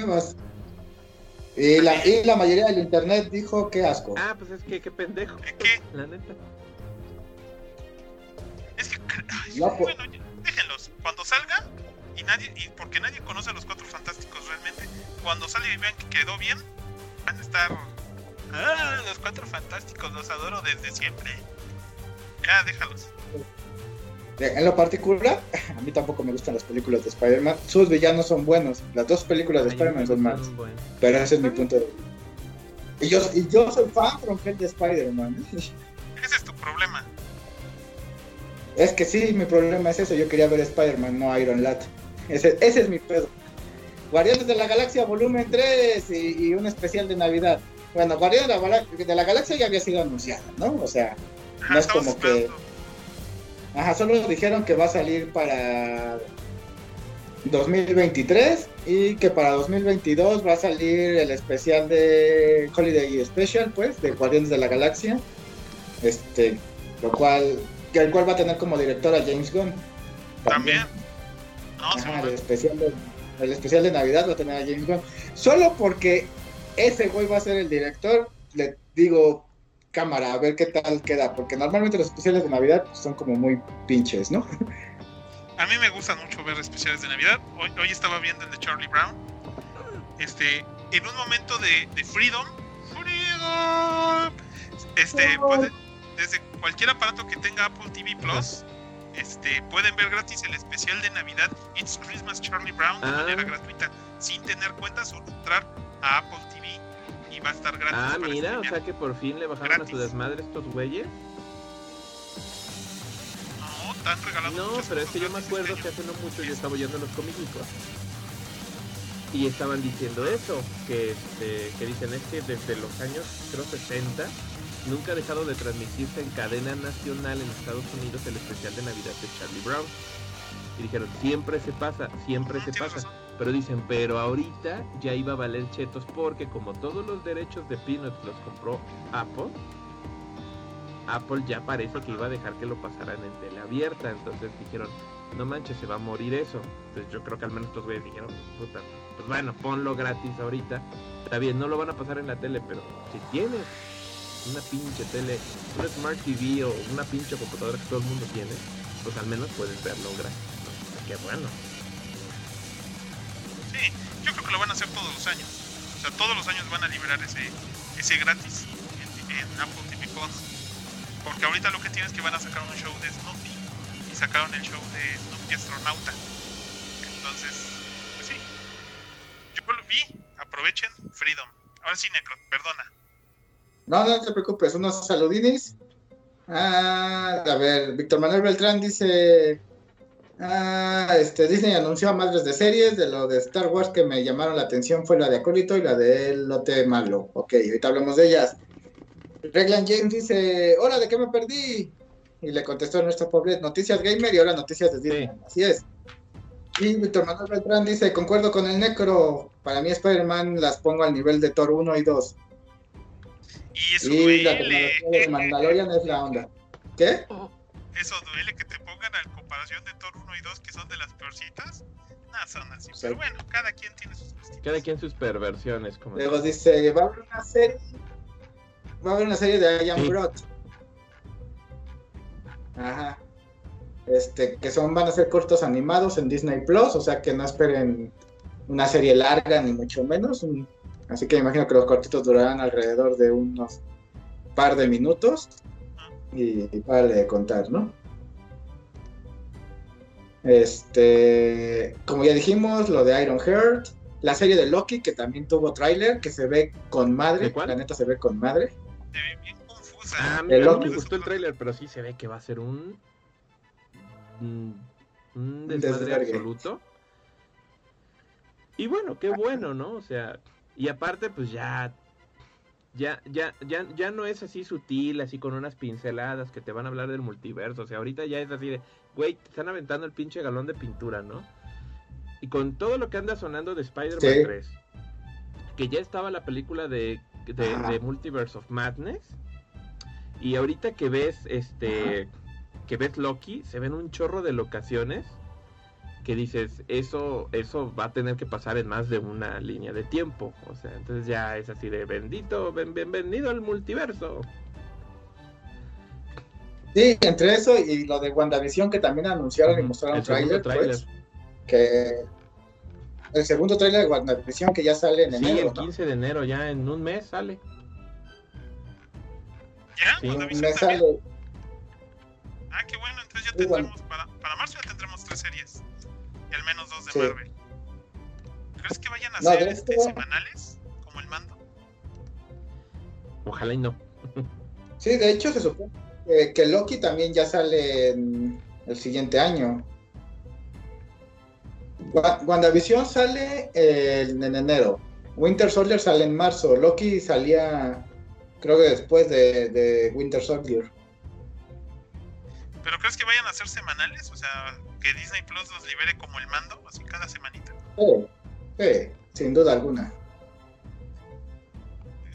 Y la, y la mayoría del internet dijo que asco. Ah, pues es que qué pendejo. ¿Qué, qué? La neta. Es que, ay, No, pues- bueno, déjenlos. Cuando salga, y nadie, y porque nadie conoce a los cuatro fantásticos realmente, cuando salga y vean que quedó bien, van a estar. Ah, los cuatro fantásticos, los adoro desde siempre. Ya, déjalos. En lo particular, a mí tampoco me gustan las películas de Spider-Man. Sus villanos son buenos. Las dos películas de Spider-Man son malas. Pero ese es mi punto de vista. Y yo, y yo soy fan de Spider-Man. Ese es tu problema. Es que sí, mi problema es eso. Yo quería ver Spider-Man, no Iron Lad. Ese, es mi pedo. Guardianes de la Galaxia volumen 3 y, un especial de Navidad. Bueno, Guardianes de la, de la Galaxia ya había sido anunciada, ¿no? O sea, No es como que- ajá, solo dijeron que va a salir para 2023 y que para 2022 va a salir el especial de Holiday Special, pues, de Guardianes de la Galaxia. Este, lo cual, que el cual va a tener como director a James Gunn. También. No, se Ajá, el especial, de, el especial de Navidad va a tener a James Gunn. Solo porque ese güey va a ser el director, le digo, cámara, a ver qué tal queda, porque normalmente los especiales de Navidad son como muy pinches, ¿no? A mí me gusta mucho ver especiales de Navidad. Hoy, hoy estaba viendo el de Charlie Brown. Este, en un momento de, de freedom, freedom, este, puede, desde cualquier aparato que tenga Apple TV Plus, este, pueden ver gratis el especial de Navidad It's Christmas Charlie Brown de Ah. manera gratuita, sin tener cuentas o entrar a Apple TV y va a estar gratis. Ah, para mira, o sea que por fin le bajaron a su desmadre estos güeyes. No, están regalando No, pero es que yo me acuerdo que hace no mucho yo estaba oyendo los cómicos y estaban diciendo eso, que, este, que dicen es que desde los años creo 60 nunca ha dejado de transmitirse en cadena nacional en Estados Unidos el especial de Navidad de Charlie Brown. Y dijeron, siempre se pasa, siempre Ujú, se pasa. Pero dicen, pero ahorita ya iba a valer chetos porque como todos los derechos de Peanuts los compró Apple, Apple ya parece que iba a dejar que lo pasaran en tele abierta. Entonces dijeron, no manches, se va a morir eso. Entonces yo creo que al menos estos güeyes dijeron, puta, pues bueno, ponlo gratis ahorita. Está bien, no lo van a pasar en la tele, pero si tienes una pinche tele, una Smart TV o una pinche computadora que todo el mundo tiene, pues al menos puedes verlo gratis. ¿no? Qué bueno. Sí, yo creo que lo van a hacer todos los años. O sea, todos los años van a liberar ese, ese gratis en, Apple TV Plus. Porque ahorita lo que tienes es que van a sacar un show de Snoopy. Y sacaron el show de Snoopy Astronauta. Entonces, pues sí. Yo lo vi. Aprovechen Freedom. Ahora sí, Necro, perdona. No, no te preocupes, unos saludinis. Ah, a ver, Víctor Manuel Beltrán dice. Ah, este, Disney anunció a madres de series. De lo de Star Wars que me llamaron la atención fue la de Acólito y la de El Lote Malo. Ok, ahorita hablamos de ellas. Reglan James dice: Hola, ¿de qué me perdí? Y le contestó nuestro pobre Noticias Gamer y ahora Noticias de Disney. Así es. Y Víctor Manuel Beltrán dice: Concuerdo con el Necro. Para mí, Spider-Man las pongo al nivel de Thor 1 y 2. Y eso Y la duele. tecnología de Mandalorian es la onda. ¿Qué? Eso duele que te pongan a comparación de Thor 1 y 2, que son de las peorcitas. No, son así. Sí. Pero bueno, cada quien tiene sus gustitos. Cada quien sus perversiones, como Luego dice, va a haber una serie. Va a haber una serie de I Am Sí. Groot. Ajá. Este, que son, van a ser cortos animados en Disney Plus, o sea que no esperen una serie larga ni mucho menos. un- así que imagino que los cortitos durarán alrededor de unos par de minutos. Y, y vale de contar, ¿no? Este, como ya dijimos, lo de Iron Heart, la serie de Loki, que también tuvo tráiler, que se ve con madre, ¿De cuál? la neta se ve con madre. Se ve bien confusa. Ah, El Loki. me gustó el tráiler, pero sí se ve que va a ser un un, un desmadre desvergue. absoluto. Y bueno, qué bueno, ¿no? O sea, y aparte pues ya ya ya ya ya no es así sutil, así con unas pinceladas que te van a hablar del multiverso, o sea, ahorita ya es así de, güey, te están aventando el pinche galón de pintura, ¿no? Y con todo lo que anda sonando de Spider-Man Sí. 3, que ya estaba la película de, de, Multiverse of Madness, y ahorita que ves este que ves Loki, se ven un chorro de locaciones que dices, eso eso va a tener que pasar en más de una línea de tiempo, o sea, entonces ya es así de bendito, ben- bienvenido al multiverso. Sí, entre eso y lo de WandaVision, que también anunciaron y mostraron el segundo tráiler, pues, que el segundo tráiler de WandaVision que ya sale en Sí, enero, el ¿no? 15 de enero ya en un mes sale. ¿Ya? Sí. ¿WandaVision Me también? sale, Ah, qué bueno, entonces ya Sí, bueno. tendremos, para, para marzo ya tendremos tres series. Y al menos dos de Sí. Marvel. ¿Crees que vayan a No, ser este, semanales? Como el mando. Ojalá y no. sí, de hecho se supone que, que Loki también ya sale en el siguiente año. Wa- WandaVision sale eh, en enero. Winter Soldier sale en marzo. Loki salía, creo que después de, de Winter Soldier. ¿Pero crees que vayan a ser semanales? O sea, que Disney Plus los libere como el mando, así cada semanita. Sí, sí, sin duda alguna.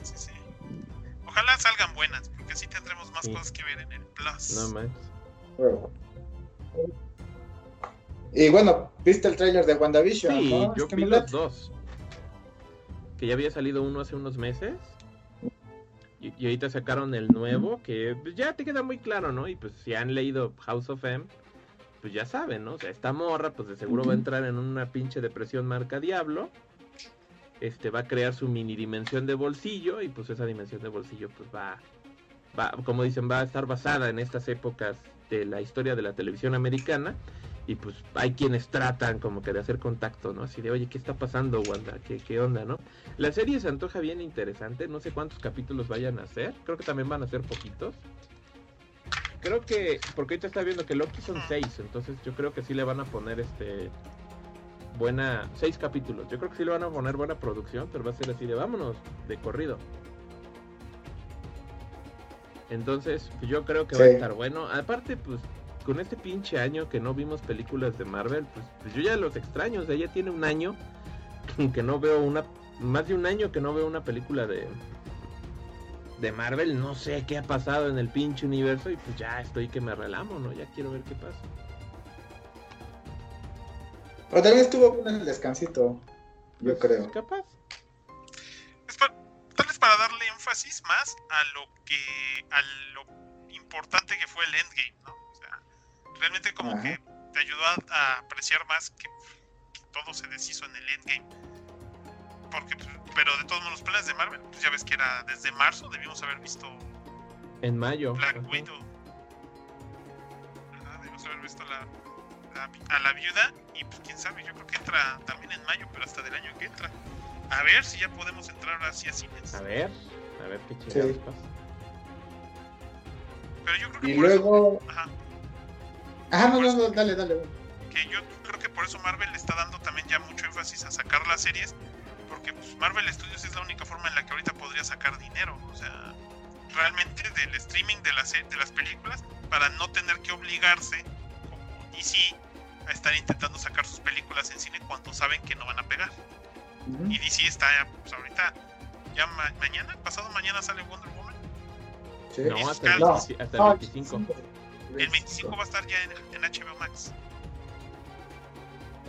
Sí, sí. Ojalá salgan buenas, porque así tendremos más Sí. cosas que ver en el Plus. No más. Y bueno, ¿viste el tráiler de WandaVision? Sí, no? yo Es que vi los dos. Que ya había salido uno hace unos meses. Y, ahorita sacaron el nuevo, que pues, ya te queda muy claro, ¿no? Y pues si han leído House of M, pues ya saben, ¿no? O sea, esta morra, pues de seguro va a entrar en una pinche depresión marca diablo. Este va a crear su mini dimensión de bolsillo y pues esa dimensión de bolsillo pues va, va, como dicen, va a estar basada en estas épocas de la historia de la televisión americana y pues hay quienes tratan como que de hacer contacto, ¿no? Así de, oye, ¿qué está pasando, Wanda? ¿Qué, qué onda, no? La serie se antoja bien interesante, no sé cuántos capítulos vayan a hacer, creo que también van a ser poquitos. Creo que, porque ahorita está viendo que Loki son seis, entonces yo creo que sí le van a poner este buena, seis capítulos, yo creo que sí le van a poner buena producción, pero va a ser así de vámonos, de corrido. Entonces, pues, yo creo que va a estar bueno. Aparte, pues con este pinche año que no vimos películas de Marvel, pues, pues yo ya los extraño. O sea, ya tiene un año que no veo una. Más de un año que no veo una película de. De Marvel. No sé qué ha pasado en el pinche universo. Y pues ya estoy que me relamo, ¿no? Ya quiero ver qué pasa. Pero también estuvo en el descansito. Yo pues, creo. Capaz. tal vez para darle énfasis más a lo que. a lo importante que fue el endgame, ¿no? Realmente como que te ayudó a, apreciar más que, todo se deshizo en el endgame. Porque, pues, pero de todos modos, los planes de Marvel, pues ya ves que era desde marzo, debimos haber visto. En mayo. Black Widow. debimos haber visto la, a la viuda. Y pues quién sabe, yo creo que entra también en mayo, pero hasta del año que entra. A ver si ya podemos entrar así a cines. A ver, a ver qué chingados pasa. Pero yo creo que y luego. Ajá. Ah, no, no, dale, dale. Que yo creo que por eso Marvel le está dando también ya mucho énfasis a sacar las series, porque pues, Marvel Studios es la única forma en la que ahorita podría sacar dinero, o sea, realmente del streaming de las, de las películas, para no tener que obligarse, como DC, a estar intentando sacar sus películas en cine cuando saben que no van a pegar. Y DC está, pues ahorita, ya mañana, pasado mañana sale Wonder Woman. Sí. No, hasta, el, hasta el 25. El 25 va a estar ya en, HBO Max.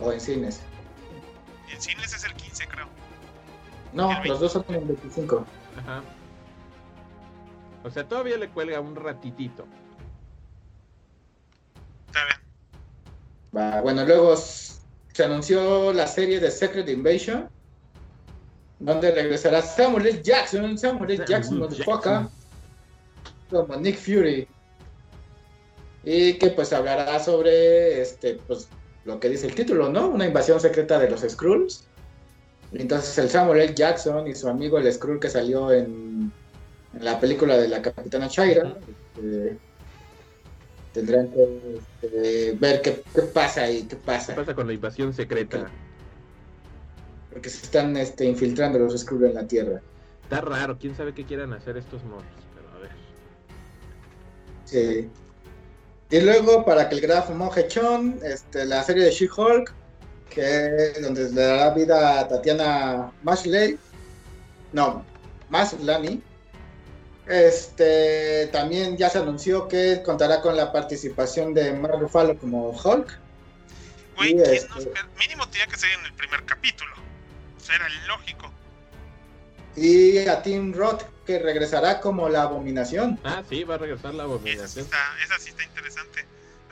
O en cines. En cines es el 15, creo. No, los dos son en el 25. Ajá. O sea, todavía le cuelga un ratitito. Está bien. Va, bueno, luego se anunció la serie de Secret Invasion. Donde regresará Samuel L. Jackson. Samuel L. Jackson, motherfucker. Como Nick Fury y que pues hablará sobre este pues lo que dice el título, ¿no? Una invasión secreta de los Skrulls. Entonces el Samuel L. Jackson y su amigo el Skrull que salió en, la película de la Capitana Shaira este, tendrán que este, ver qué, pasa ahí, qué pasa. ¿Qué pasa con la invasión secreta? Porque, se están este, infiltrando los Skrulls en la Tierra. Está raro, quién sabe qué quieran hacer estos monos, pero a ver. Sí. Y luego, para que el grafo moje chon, este, la serie de She-Hulk, que donde le dará vida a Tatiana Mashley, no, Maslany, este, también ya se anunció que contará con la participación de Mark Ruffalo como Hulk. Güey, este mínimo tenía que ser en el primer capítulo. O sea, era lógico. Y a Tim Roth, que regresará como la abominación. Ah, sí, va a regresar la abominación. Esa sí está, interesante.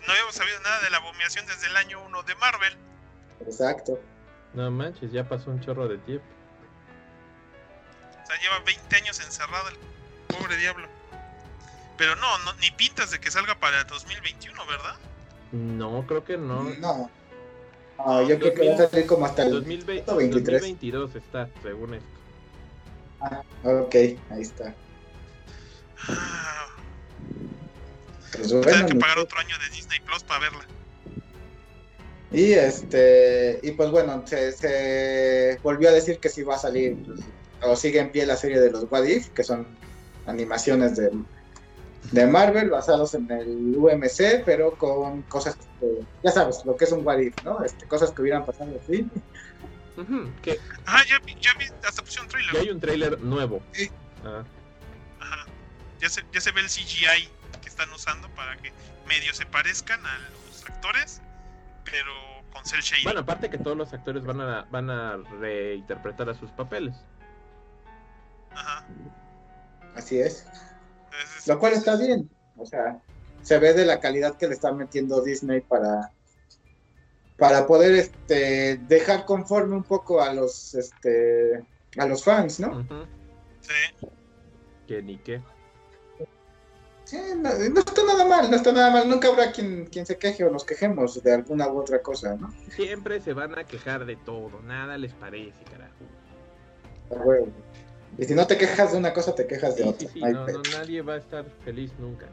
No habíamos sabido nada de la abominación desde el año 1 de Marvel. Exacto. No manches, ya pasó un chorro de tiempo. O sea, lleva 20 años encerrado el pobre diablo. Pero no, no ni pintas de que salga para 2021, ¿verdad? No, creo que no. No. yo creo que va a salir como hasta el 2020, 2022 está, según esto. Ah, ok, ahí está. Pues bueno, que pagar otro año de Disney Plus para verla. Y este, y pues bueno, se, volvió a decir que sí va a salir, o sigue en pie la serie de los What If, que son animaciones de, de Marvel basados en el UMC, pero con cosas que, ya sabes, lo que es un What If, ¿no? Este, cosas que hubieran pasado así. Ah, ya vi, ya vi, hasta pusieron un trailer. Ya hay un trailer nuevo. Sí. Ah. Ajá. Ya se, ya se ve el CGI que están usando para que medio se parezcan a los actores, pero con cel shading. Bueno, aparte que todos los actores van a, van a reinterpretar a sus papeles. Ajá. Así es. Lo cual está bien. O sea, se ve de la calidad que le está metiendo Disney para para poder este dejar conforme un poco a los este a los fans, ¿no? Sí. Que ni qué. Sí, no, está nada mal, no está nada mal. Nunca habrá quien, quien se queje o nos quejemos de alguna u otra cosa, ¿no? Siempre se van a quejar de todo, nada les parece, carajo. Bueno. Y si no te quejas de una cosa, te quejas de otra. Sí, no, nadie va a estar feliz nunca.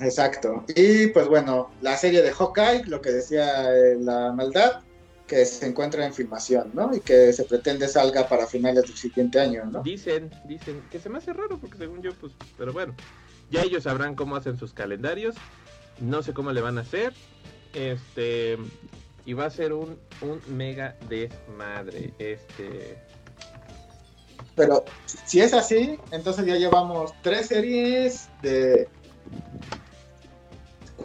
Exacto. Y pues bueno, la serie de Hawkeye, lo que decía eh, la maldad, que se encuentra en filmación, ¿no? Y que se pretende salga para finales del siguiente año, ¿no? Dicen, dicen, que se me hace raro porque según yo, pues, pero bueno, ya ellos sabrán cómo hacen sus calendarios, no sé cómo le van a hacer, este, y va a ser un, un mega desmadre, este, pero si es así, entonces ya llevamos tres series de.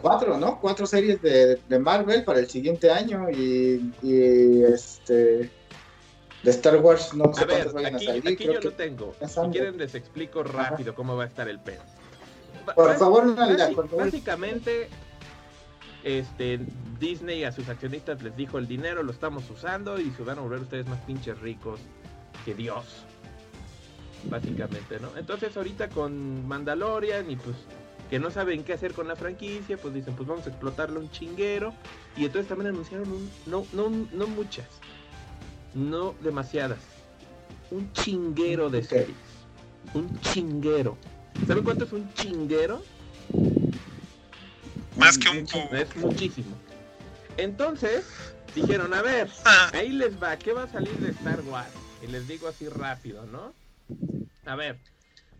Cuatro, ¿no? Cuatro series de, Marvel para el siguiente año y, este. De Star Wars, no sé cuántas vayan a salir. Aquí yo lo tengo. Si quieren, les explico rápido cómo va a estar el pedo. Por favor, Básicamente, este, Disney a sus accionistas les dijo el dinero lo estamos usando y se van a volver ustedes más pinches ricos que Dios básicamente, ¿no? Entonces ahorita con Mandalorian y pues que no saben qué hacer con la franquicia, pues dicen, pues vamos a explotarlo un chinguero. Y entonces también anunciaron un, no, no, no muchas, no demasiadas, un chinguero de series. Un chinguero. ¿Saben cuánto es un chinguero? Más que un Es muchísimo. Entonces, dijeron, a ver, ah. ahí les va, ¿qué va a salir de Star Wars? Y les digo así rápido, ¿no? A ver,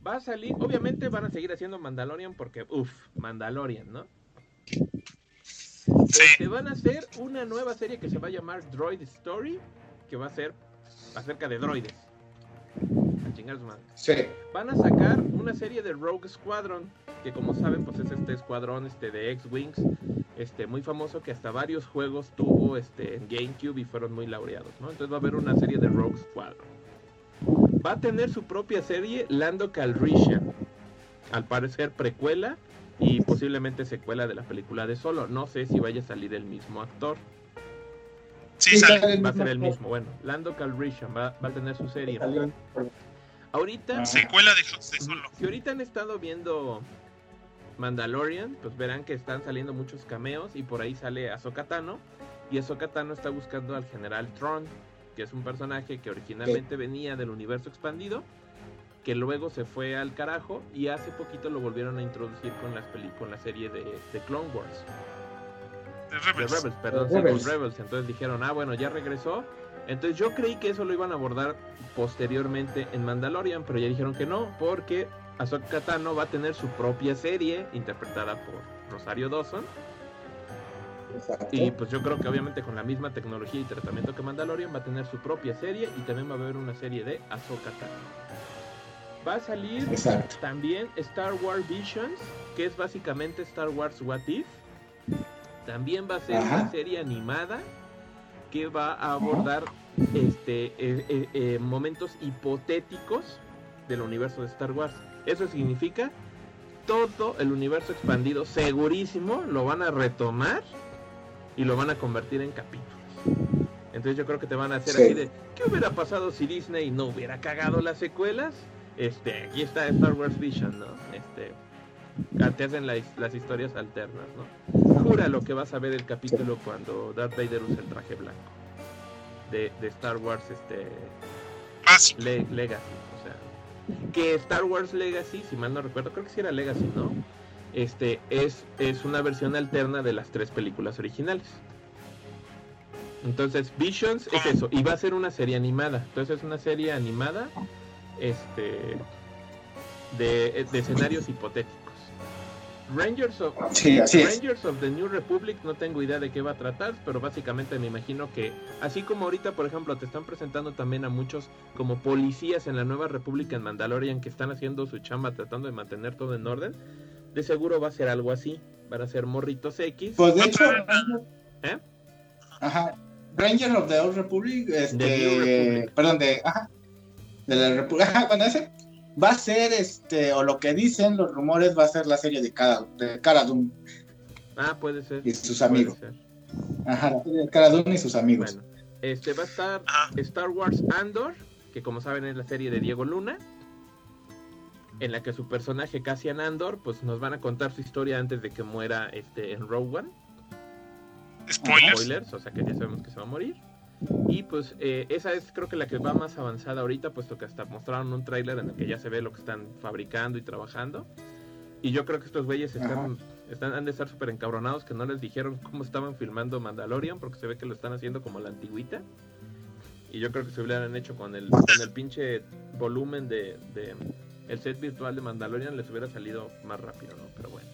va a salir, obviamente van a seguir haciendo Mandalorian porque, uff, Mandalorian, ¿no? Sí. Este, van a hacer una nueva serie que se va a llamar Droid Story, que va a ser acerca de droides. A chingar su madre. Sí. Van a sacar una serie de Rogue Squadron, que como saben, pues es este escuadrón este de X-Wings, este muy famoso que hasta varios juegos tuvo este en GameCube y fueron muy laureados, ¿no? Entonces va a haber una serie de Rogue Squadron va a tener su propia serie Lando Calrissian. Al parecer precuela y posiblemente secuela de la película de Solo. No sé si vaya a salir el mismo actor. Sí, Va a ser el mismo. Bueno, Lando Calrissian va, a tener su serie. Ahorita. Secuela de, Solo. Si ahorita han estado viendo Mandalorian, pues verán que están saliendo muchos cameos y por ahí sale Ahsoka Tano. Y Ahsoka Tano está buscando al general Tron que es un personaje que originalmente venía del universo expandido, que luego se fue al carajo y hace poquito lo volvieron a introducir con las con la serie de, Clone Wars. De Rebels. perdón, Rebels. Entonces dijeron, ah, bueno, ya regresó. Entonces yo creí que eso lo iban a abordar posteriormente en Mandalorian, pero ya dijeron que no, porque Ahsoka Tano va a tener su propia serie interpretada por Rosario Dawson y pues yo creo que obviamente con la misma tecnología y tratamiento que Mandalorian va a tener su propia serie y también va a haber una serie de Ahsoka Tano. Va a salir también Star Wars Visions, que es básicamente Star Wars What If. También va a ser una serie animada que va a abordar este eh, eh, eh, momentos hipotéticos del universo de Star Wars. Eso significa todo el universo expandido, segurísimo, lo van a retomar y lo van a convertir en capítulos. Entonces yo creo que te van a hacer así de, ¿qué hubiera pasado si Disney no hubiera cagado las secuelas? Este, aquí está Star Wars Vision, ¿no? Este, te hacen las historias alternas, ¿no? Jura lo que vas a ver el capítulo cuando Darth Vader usa el traje blanco de, Star Wars, este, Legacy, o sea, que Star Wars Legacy, si mal no recuerdo, creo que sí era Legacy, ¿no? Este, es, es una versión alterna de las tres películas originales. Entonces, Visions es eso, y va a ser una serie animada. Entonces es una serie animada este, de, escenarios hipotéticos. Rangers of, Rangers of the New Republic no tengo idea de qué va a tratar, pero básicamente me imagino que así como ahorita, por ejemplo, te están presentando también a muchos como policías en la Nueva República en Mandalorian que están haciendo su chamba tratando de mantener todo en orden, de seguro va a ser algo así. Van a ser morritos X. Pues de hecho. ¿Eh? Ajá. Ranger of the Old Republic. Este, Perdón, de. Ajá. De la República. Ajá, bueno, ese. va a ser, este, o lo que dicen los rumores, va a ser la serie de Cara, de Cara Dune. Ah, puede ser. Y sus amigos. Ajá, la serie de Cara Dune y sus amigos. Bueno, este va a estar Star Wars Andor, que como saben es la serie de Diego Luna, en la que su personaje Cassian Andor, pues nos van a contar su historia antes de que muera este en Rogue One. Spoilers. Spoilers, o sea que ya sabemos que se va a morir. Y pues eh, esa es creo que la que va más avanzada ahorita, puesto que hasta mostraron un tráiler en el que ya se ve lo que están fabricando y trabajando. Y yo creo que estos güeyes están, están, han de estar súper encabronados que no les dijeron cómo estaban filmando Mandalorian, porque se ve que lo están haciendo como la antigüita. Y yo creo que se hubieran hecho con el, con el pinche volumen de, de el set virtual de Mandalorian, les hubiera salido más rápido, ¿no? Pero bueno.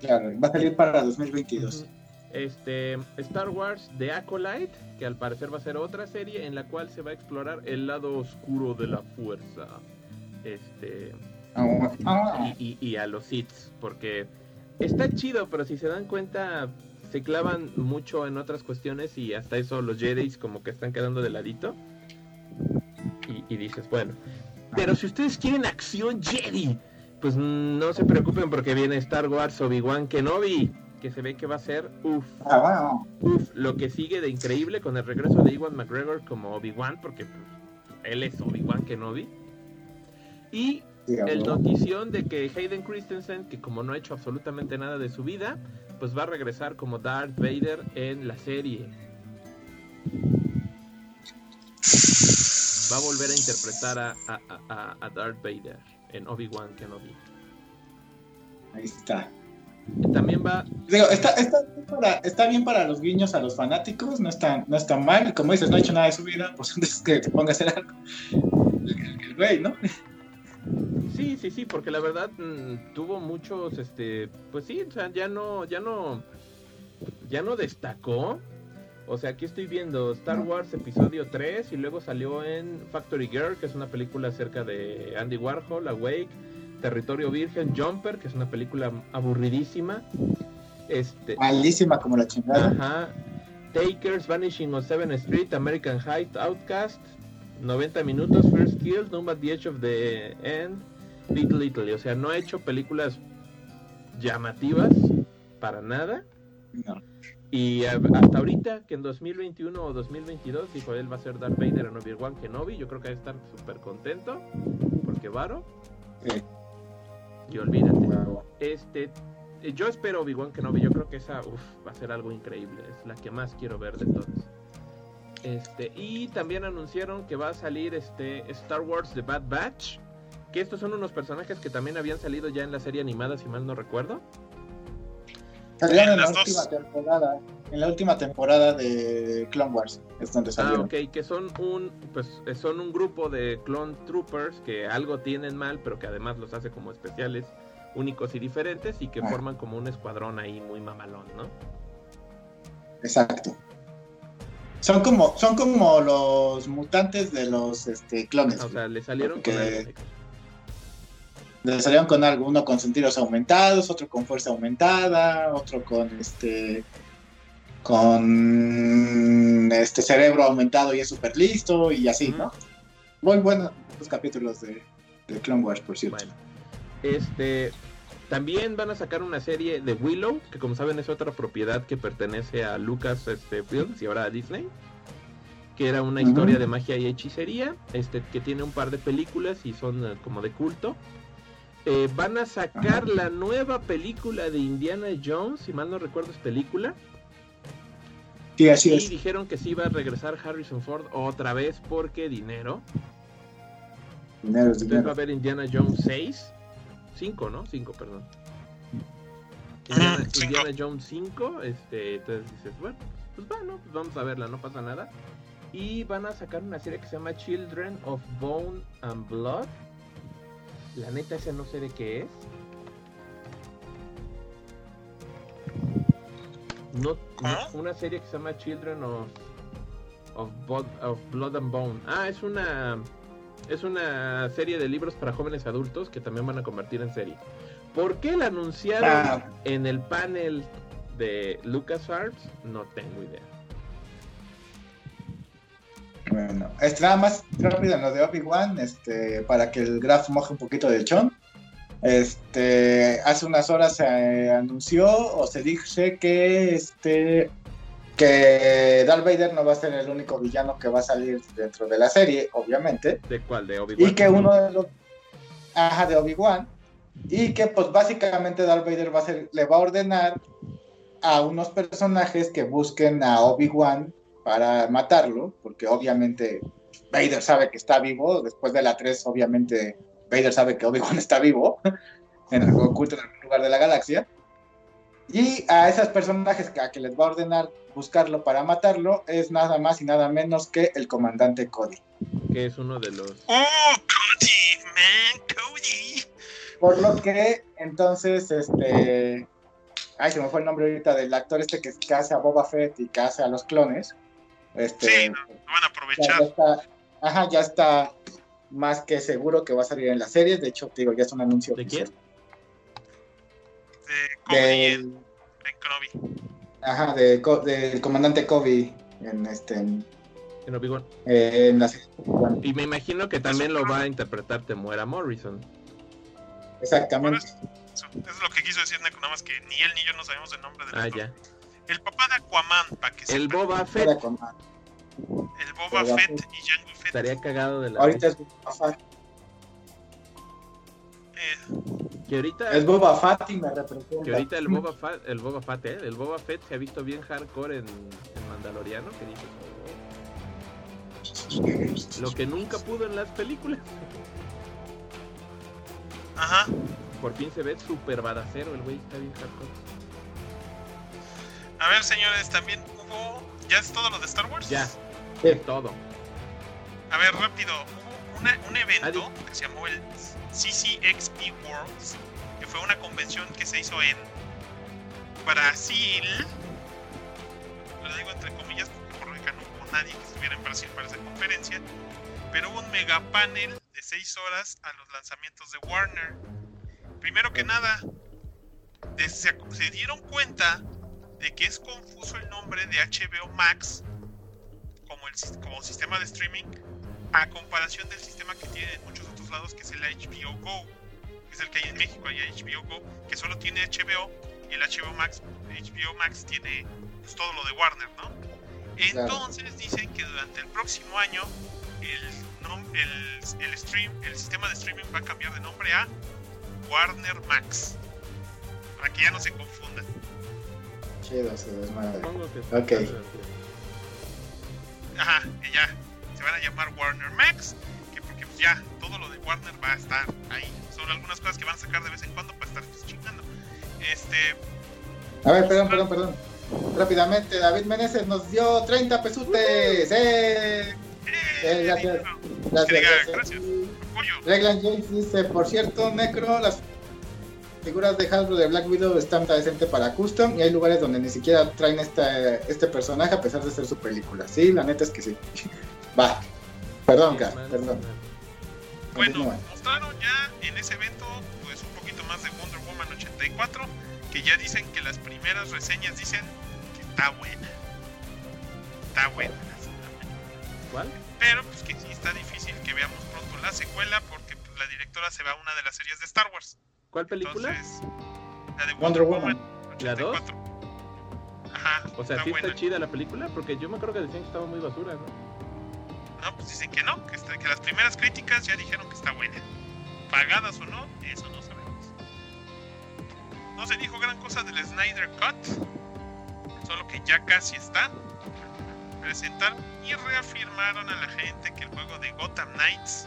Claro, va a salir para 2022 este, Star Wars The Acolyte, que al parecer va a ser otra serie en la cual se va a explorar el lado oscuro de la fuerza. Este. Y, a los Sith, porque está chido, pero si se dan cuenta, se clavan mucho en otras cuestiones y hasta eso los Jedi como que están quedando de ladito. Y, y dices, bueno, pero si ustedes quieren acción Jedi, pues no se preocupen porque viene Star Wars Obi-Wan Kenobi que se ve que va a ser uff, ah, lo que sigue de increíble con el regreso de Iwan McGregor como Obi-Wan, porque pues, él es Obi-Wan Kenobi. Y el notición de que Hayden Christensen, que como no ha hecho absolutamente nada de su vida, pues va a regresar como Darth Vader en la serie. Va a volver a interpretar a, a, a Darth Vader en Obi-Wan Kenobi. Ahí está. También va. está, está, bien para los guiños a los fanáticos, no está, no está mal. Como dices, no ha hecho nada de su vida, pues antes que te ponga a hacer algo. El, güey, ¿no? Sí, sí, sí, porque la verdad mm, tuvo muchos, este, pues sí, o sea, ya no, ya no, ya no destacó. O sea, aquí estoy viendo Star Wars episodio 3 y luego salió en Factory Girl, que es una película acerca de Andy Warhol, Awake Territorio Virgen, Jumper, que es una película aburridísima. Este, Malísima como la chingada. Ajá. Takers, Vanishing on 7th Street, American Height, Outcast, 90 minutos, First Kill, at the Edge of the End, Little Italy. O sea, no ha hecho películas llamativas para nada. Y hasta ahorita, que en 2021 o 2022, dijo él va a ser Darth Vader en Obi-Wan Kenobi, yo creo que va a estar súper contento, porque Varo. Sí. Y olvídate. Este, eh, yo espero Obi-Wan Kenobi. Yo creo que esa va a ser algo increíble. Es la que más quiero ver de todas. Este, y también anunciaron que va a salir este Star Wars The Bad Batch. Que estos son unos personajes que también habían salido ya en la serie animada, si mal no recuerdo. Salieron en la última temporada. En la última temporada de Clone Wars es donde salieron. Ah, ok, que son un, pues, son un grupo de Clone Troopers que algo tienen mal, pero que además los hace como especiales, únicos y diferentes, y que ah. forman como un escuadrón ahí muy mamalón, ¿no? Exacto. Son como, son como los mutantes de los este, clones. O sea, le salieron le salieron con algo, uno con sentidos aumentados, otro con fuerza aumentada, otro con este con este cerebro aumentado y es súper listo y así, ¿no? Muy buenos los capítulos de, Clone Wars, por cierto. Bueno, este también van a sacar una serie de Willow, que como saben es otra propiedad que pertenece a Lucas este, Films y ahora a Disney. Que era una historia de magia y hechicería, este, que tiene un par de películas y son eh, como de culto. Eh, van a sacar la nueva película de Indiana Jones, si mal no recuerdo es película. Sí, así y dijeron que sí iba a regresar Harrison Ford otra vez porque dinero. Dinero es dinero. va a haber Indiana Jones 6. 5, ¿no? 5, perdón. Indiana, Jones 5. Este, entonces dices, bueno, pues bueno, pues vamos a verla, no pasa nada. Y van a sacar una serie que se llama Children of Bone and Blood la neta, ese no sé de qué es. No, ¿Ah? una serie que se llama Children of, of, Blood and Bone. Ah, es una es una serie de libros para jóvenes adultos que también van a convertir en serie. ¿Por qué la anunciaron ah. en el panel de LucasArts? No tengo idea. Bueno, nada más rápido en lo de Obi-Wan, este, para que el graf moje un poquito de chon. Este, hace unas horas se anunció o se dice que este que Darth Vader no va a ser el único villano que va a salir dentro de la serie, obviamente. ¿De cuál? ¿De Obi-Wan? Y que uno de los... Ajá, de Obi-Wan. Y que pues básicamente Darth Vader va a ser, le va a ordenar a unos personajes que busquen a Obi-Wan para matarlo, porque obviamente Vader sabe que está vivo, después de la 3 obviamente Vader sabe que Obi-Wan está vivo, en oculto en algún lugar de la galaxia. Y a esos personajes que, a que les va a ordenar buscarlo para matarlo es nada más y nada menos que el comandante Cody. Que es uno de los... ¡Oh, Cody, man! ¡Cody! Por lo que, entonces, este... Ay, se me fue el nombre ahorita del actor este que, que hace a Boba Fett y que hace a los clones. Este, sí, no, lo van a aprovechar. Ya, ya está, ajá, ya está más que seguro que va a salir en la serie. De hecho, digo, ya es un anuncio. ¿De quién? De Del, en, en Kenobi. ajá, de, del comandante Kobe en, este, en, En Obi-Wan. eh, en la serie. Y me imagino que también lo va a interpretar Temuera Morrison. exactamente. Eso, eso es lo que quiso decir Neko, nada más que ni él ni yo no sabemos el nombre del Ah, actor. ya. El papá de Aquaman, para que El. Boba Fett El Boba Boba Fett Fett. y Jango Fett. estaría cagado de la... Ahorita es Boba Fett. Eh, Que ahorita... Es Boba Fett y me representa. Que ahorita el Boba Fett, el Boba Fett, ¿eh? El Boba Fett se ha visto bien hardcore en, en Mandaloriano, que dices, "Oh". Lo que nunca pudo en las películas. ajá. Por fin se ve súper badacero, el güey está bien hardcore. A ver, señores, también hubo. ¿Ya es todo lo de Star Wars? Ya, Sí. todo. A ver, rápido. Hubo una- un evento Adi. que se llamó el CCXP Worlds, que fue una convención que se hizo en Brasil. Lo digo entre comillas porque por lógica no hubo nadie que estuviera en Brasil para esa conferencia. Pero hubo un mega panel de 6 horas a los lanzamientos de Warner. Primero que nada, se dieron cuenta de que es confuso el nombre de HBO Max como, el, como sistema de streaming a comparación del sistema que tienen en muchos otros lados que es el HBO Go que es el que hay en México hay HBO Go que solo tiene HBO y el HBO Max HBO Max tiene pues, todo lo de Warner ¿no? entonces dicen que durante el próximo año el, nom- el, el stream el sistema de streaming va a cambiar de nombre a Warner Max para que ya no se confundan Chido, desmadre. Supongo que Ok. Ajá, y ya. Se van a llamar Warner Max. Que porque pues ya todo lo de Warner va a estar ahí. Son algunas cosas que van a sacar de vez en cuando para estar pues, chingando. Este. A ver, perdón, perdón, perdón. Rápidamente, David Meneses nos dio 30 pesutes. ¡Eh! eh, Eh, gracias. Gracias, diga, gracias. gracias. Apoyo. Reglan James dice, por cierto, Necro, las figuras de Hasbro de Black Widow están decente para custom y hay lugares donde ni siquiera traen este, este personaje a pesar de ser su película. Sí, la neta es que sí. Va. Perdón, Gas, perdón. Bueno, mostraron ya en ese evento pues un poquito más de Wonder Woman 84. Que ya dicen que las primeras reseñas dicen que está buena. Está buena. ¿Cuál? Pero pues que sí está difícil que veamos pronto la secuela porque pues, la directora se va a una de las series de Star Wars. ¿Cuál película? Entonces, la de Wonder Woman. ¿La dos? 84. Ajá. O sea, está ¿sí buena. está chida la película? Porque yo me acuerdo que decían que estaba muy basura, ¿no? No, pues dicen que no, que, está- que las primeras críticas ya dijeron que está buena. Pagadas o no, eso no sabemos. No se dijo gran cosa del Snyder Cut, solo que ya casi está. Presentaron y reafirmaron a la gente que el juego de Gotham Knights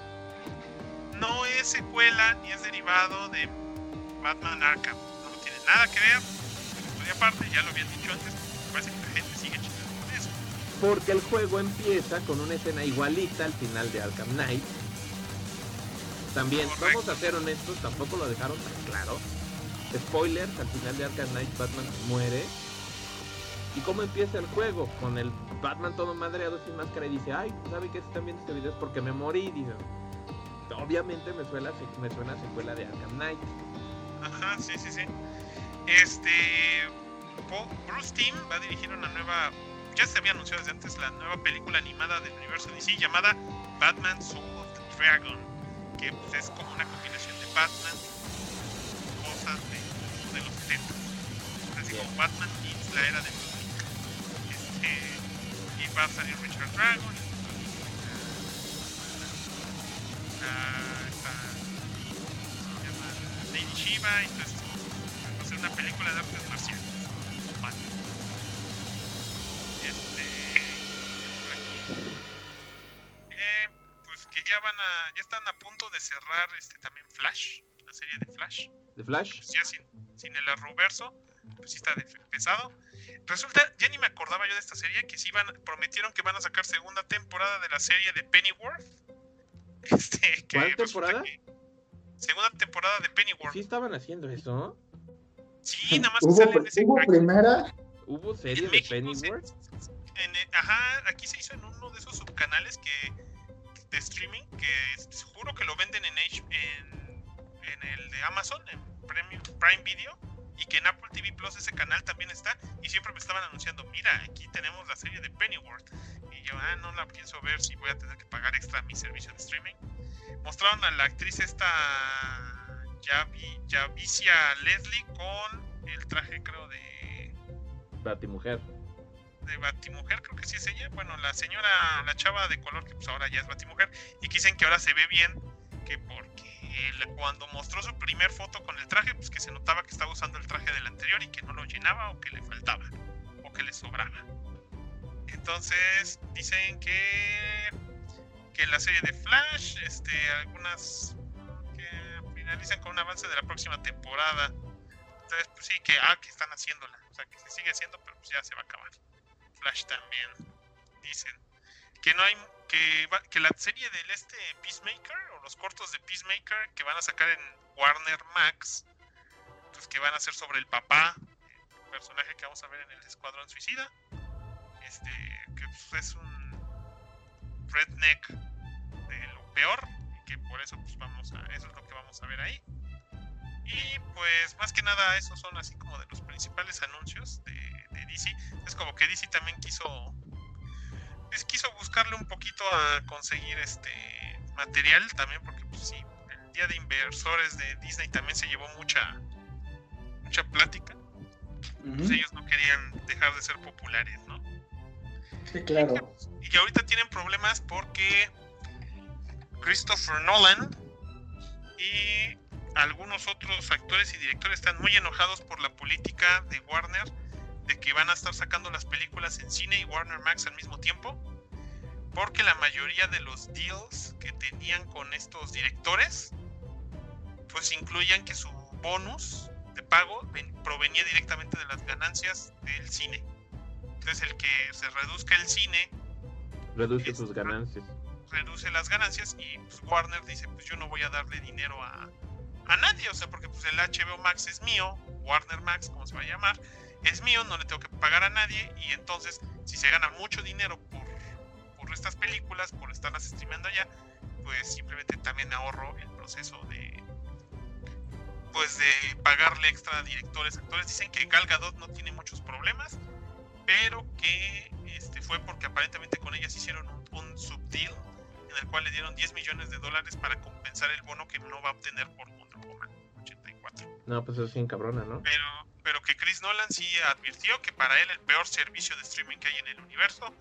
no es secuela ni es derivado de Batman Arkham. No tiene nada que ver. Por aparte, ya lo habían dicho antes, parece que la gente sigue chingando con eso. Porque el juego empieza con una escena igualita al final de Arkham Knight. También, Correcto. vamos a ser honestos, tampoco lo dejaron tan claro. Spoilers, al final de Arkham Knight Batman muere. ¿Y cómo empieza el juego? Con el Batman todo madreado sin máscara y dice, ay, ¿sabe qué? Si están viendo este video es porque me morí. Dice, obviamente me suena, me suena a secuela de Arkham Knight. Ajá, sí, sí, sí. Este. Bruce Timm va a dirigir una nueva ya se había anunciado desde antes la nueva película animada del universo DC llamada Batman Soul of the Dragon, que pues, es como una combinación de Batman, cosas de, de los 70. Así como Batman y la era de este, y va a salir Richard Dragon. Uh, llama Lady Shiva, entonces va a ser una película de artes marciales. Este, eh, pues que ya van a, ya están a punto de cerrar este también Flash, la serie de Flash. ¿De Flash? Pues ya sin, sin el arroverso, pues sí está de, pesado. Resulta, ya ni me acordaba yo de esta serie, que sí van, prometieron que van a sacar segunda temporada de la serie de Pennyworth. Este, que ¿Cuál temporada? Que, segunda temporada de Pennyworth. ¿Sí estaban haciendo eso? Sí, nada más ¿Hubo, sale en ese ¿hubo primera? ¿Hubo serie de Pennyworth? En, ajá, aquí se hizo en uno de esos subcanales que de streaming que juro que lo venden en, H, en, en el de Amazon, en Prime, Prime Video y que en Apple TV Plus ese canal también está y siempre me estaban anunciando, mira, aquí tenemos la serie de Pennyworth y yo, ah, no la pienso ver si voy a tener que pagar extra mi servicio de streaming. Mostraron a la actriz esta Javicia Leslie con el traje creo de Batimujer. De Batimujer, creo que sí es ella. Bueno, la señora, la chava de color que pues ahora ya es Batimujer y que dicen que ahora se ve bien, que porque cuando mostró su primer foto con el traje, pues que se notaba que estaba usando el traje del anterior y que no lo llenaba o que le faltaba o que le sobraba. Entonces dicen que que la serie de Flash, este, algunas que finalizan con un avance de la próxima temporada. Entonces, pues sí, que ah, que están haciéndola, o sea, que se sigue haciendo, pero pues ya se va a acabar. Flash también dicen que no hay que, que la serie del este Peacemaker o los cortos de Peacemaker que van a sacar en Warner Max, pues que van a ser sobre el papá, el personaje que vamos a ver en el Escuadrón Suicida, este que pues, es un redneck de lo peor y que por eso pues vamos a eso es lo que vamos a ver ahí. Y pues más que nada esos son así como de los principales anuncios de, de DC. Es como que DC también quiso pues, quiso buscarle un poquito a conseguir este material también, porque pues sí, el día de inversores de Disney también se llevó mucha mucha plática. pues ellos no querían dejar de ser populares, ¿no? Claro. Y que ahorita tienen problemas porque Christopher Nolan y algunos otros actores y directores están muy enojados por la política de Warner que van a estar sacando las películas en cine y Warner Max al mismo tiempo, porque la mayoría de los deals que tenían con estos directores, pues incluían que su bonus de pago provenía directamente de las ganancias del cine. Entonces el que se reduzca el cine reduce sus ganancias. Reduce las ganancias y pues, Warner dice, pues yo no voy a darle dinero a, a nadie, o sea, porque pues el HBO Max es mío, Warner Max, como se va a llamar, es mío, no le tengo que pagar a nadie y entonces si se gana mucho dinero por, por estas películas, por estarlas streamando allá, pues simplemente también ahorro el proceso de pues de pagarle extra a directores, actores. Dicen que Gal Gadot no tiene muchos problemas, pero que este fue porque aparentemente con ellas hicieron un, un subdeal en el cual le dieron 10 millones de dólares para compensar el bono que no va a obtener por Wonder Woman 84. No, pues eso es bien cabrona, ¿no? Pero pero que Chris Nolan sí advirtió que para él el peor servicio de streaming que hay en el universo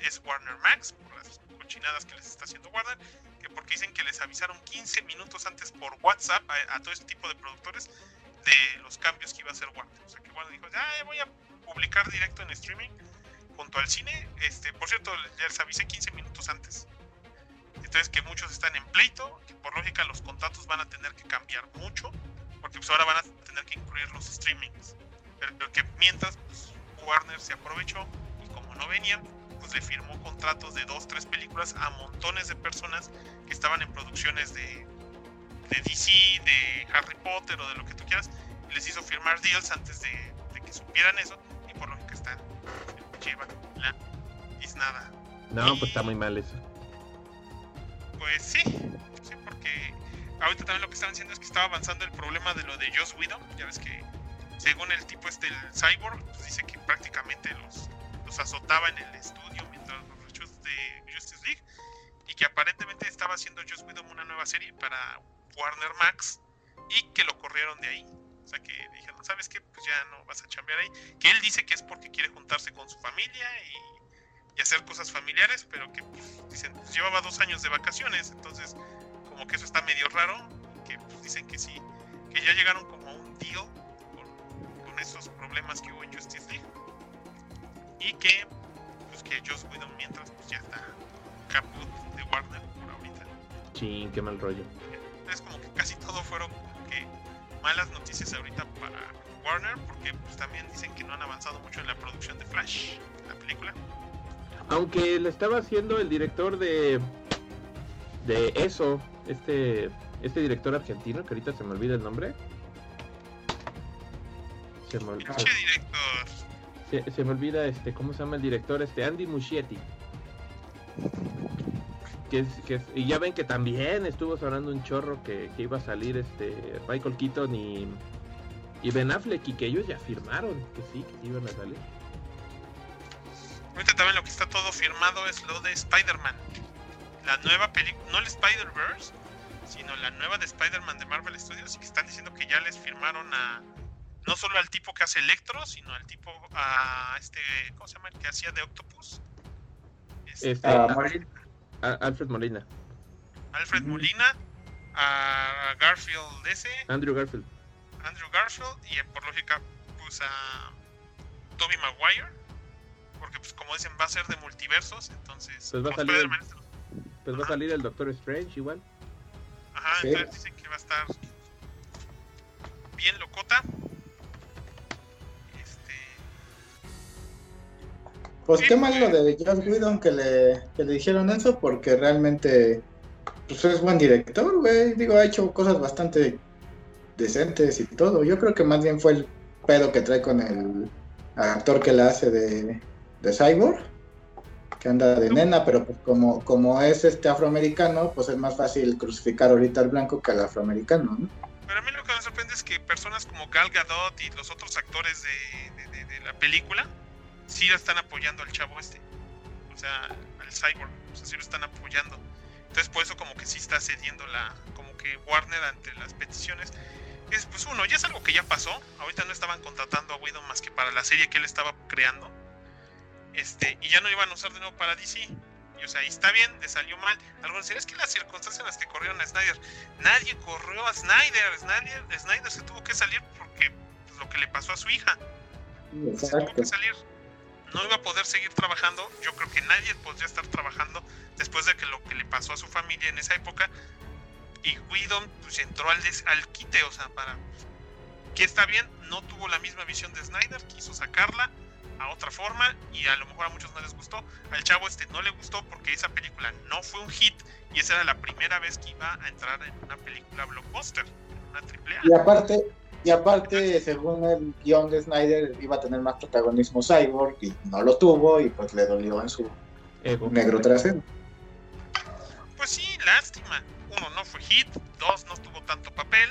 es Warner Max, por las cochinadas que les está haciendo Warner, que porque dicen que les avisaron 15 minutos antes por WhatsApp a, todo este tipo de productores de los cambios que iba a hacer Warner. O sea que Warner dijo, ya voy a publicar directo en streaming junto al cine. Este, por cierto, ya les avisé 15 minutos antes. Entonces que muchos están en pleito, que por lógica los contratos van a tener que cambiar mucho porque pues ahora van a tener que incluir los streamings. Pero, que mientras pues, Warner se aprovechó y como no venían, pues le firmó contratos de dos, tres películas a montones de personas que estaban en producciones de, de DC, de Harry Potter o de lo que tú quieras, y les hizo firmar deals antes de, que supieran eso, llevan la es nada. No, pues está muy mal eso. Pues sí, sí, porque ahorita también lo que estaban diciendo es que estaba avanzando el problema de lo de Joss Whedon. Ya ves que, según el tipo este, el cyborg, pues dice que prácticamente los, los azotaba en el estudio mientras los reshoots de Justice League y que aparentemente estaba haciendo Joss Whedon una nueva serie para Warner Max y que lo corrieron de ahí. O sea que dijeron, ¿sabes qué? Pues ya no vas a chambear ahí. Que él dice que es porque quiere juntarse con su familia y, hacer cosas familiares, pero que pues, dicen, pues, llevaba dos años de vacaciones, entonces como que eso está medio raro, que pues, dicen que sí, que ya llegaron como a un deal con, con esos problemas que hubo en Justice League y que pues que Joss Whedon mientras pues ya está caput de Warner por ahorita. Ching, qué mal rollo. Es como que casi todo fueron que malas noticias ahorita para Warner porque pues también dicen que no han avanzado mucho en la producción de Flash, la película. Aunque le estaba haciendo el director de de eso, este este director argentino, que ahorita se me olvida el nombre. Se me, olvida. director. Se, se, me olvida este, ¿cómo se llama el director? Este, Andy Muschietti. Que es, que y ya ven que también estuvo sonando un chorro que, que, iba a salir este Michael Keaton y, y Ben Affleck y que ellos ya firmaron que sí, que sí iban a salir. Ahorita también lo que está todo firmado es lo de Spider-Man. La nueva película, no el Spider-Verse, sino la nueva de Spider-Man de Marvel Studios y que están diciendo que ya les firmaron a no solo al tipo que hace Electro, sino al tipo a este, ¿cómo se llama? El que hacía de Octopus. Este, este a, a, Alfred Molina. Alfred Molina, a Garfield ese. Andrew Garfield. Andrew Garfield y por lógica pues a Toby Maguire, porque pues como dicen va a ser de multiversos, entonces pues va a salir el, pues va a salir el Doctor Strange igual. Ajá, entonces dicen que va a estar bien locota. Pues qué mal lo de Josh Whedon que le, que le dijeron eso, porque realmente pues es buen director, güey. Digo, ha hecho cosas bastante decentes y todo. Yo creo que más bien fue el pedo que trae con el actor que la hace de, de Cyborg que anda de nena, pero pues como, como es este afroamericano, pues es más fácil crucificar ahorita al blanco que al afroamericano, ¿no? Pero a mí lo que me sorprende es que personas como Gal Gadot y los otros actores de, de, de, la película sí están apoyando al chavo este. O sea, al cyborg, o sea, sí lo están apoyando. Entonces por eso como que sí está cediendo la, como que Warner ante las peticiones. Es, pues uno, ya es algo que ya pasó. Ahorita no estaban contratando a Widow más que para la serie que él estaba creando este, y ya no iban a usar de nuevo para DC. Y, o sea, y está bien, le salió mal. Algunos decían, es que las circunstancias en las que corrieron a Snyder, nadie corrió a Snyder. Snyder, Snyder se tuvo que salir porque pues, lo que le pasó a su hija. Se tuvo que salir. No iba a poder seguir trabajando. Yo creo que nadie podría estar trabajando después de que lo que le pasó a su familia en esa época. Y Whedon pues entró al, al quite, o sea, para... Que está bien, no tuvo la misma visión de Snyder, quiso sacarla a otra forma y a lo mejor a muchos no les gustó. Al chavo este no le gustó porque esa película no fue un hit y esa era la primera vez que iba a entrar en una película blockbuster, una triple Y aparte, y aparte, según el guion de Snyder, iba a tener más protagonismo Cyborg y no lo tuvo y pues le dolió en su negro trasero. Pues sí, lástima. Uno, no fue hit. Dos, no tuvo tanto papel.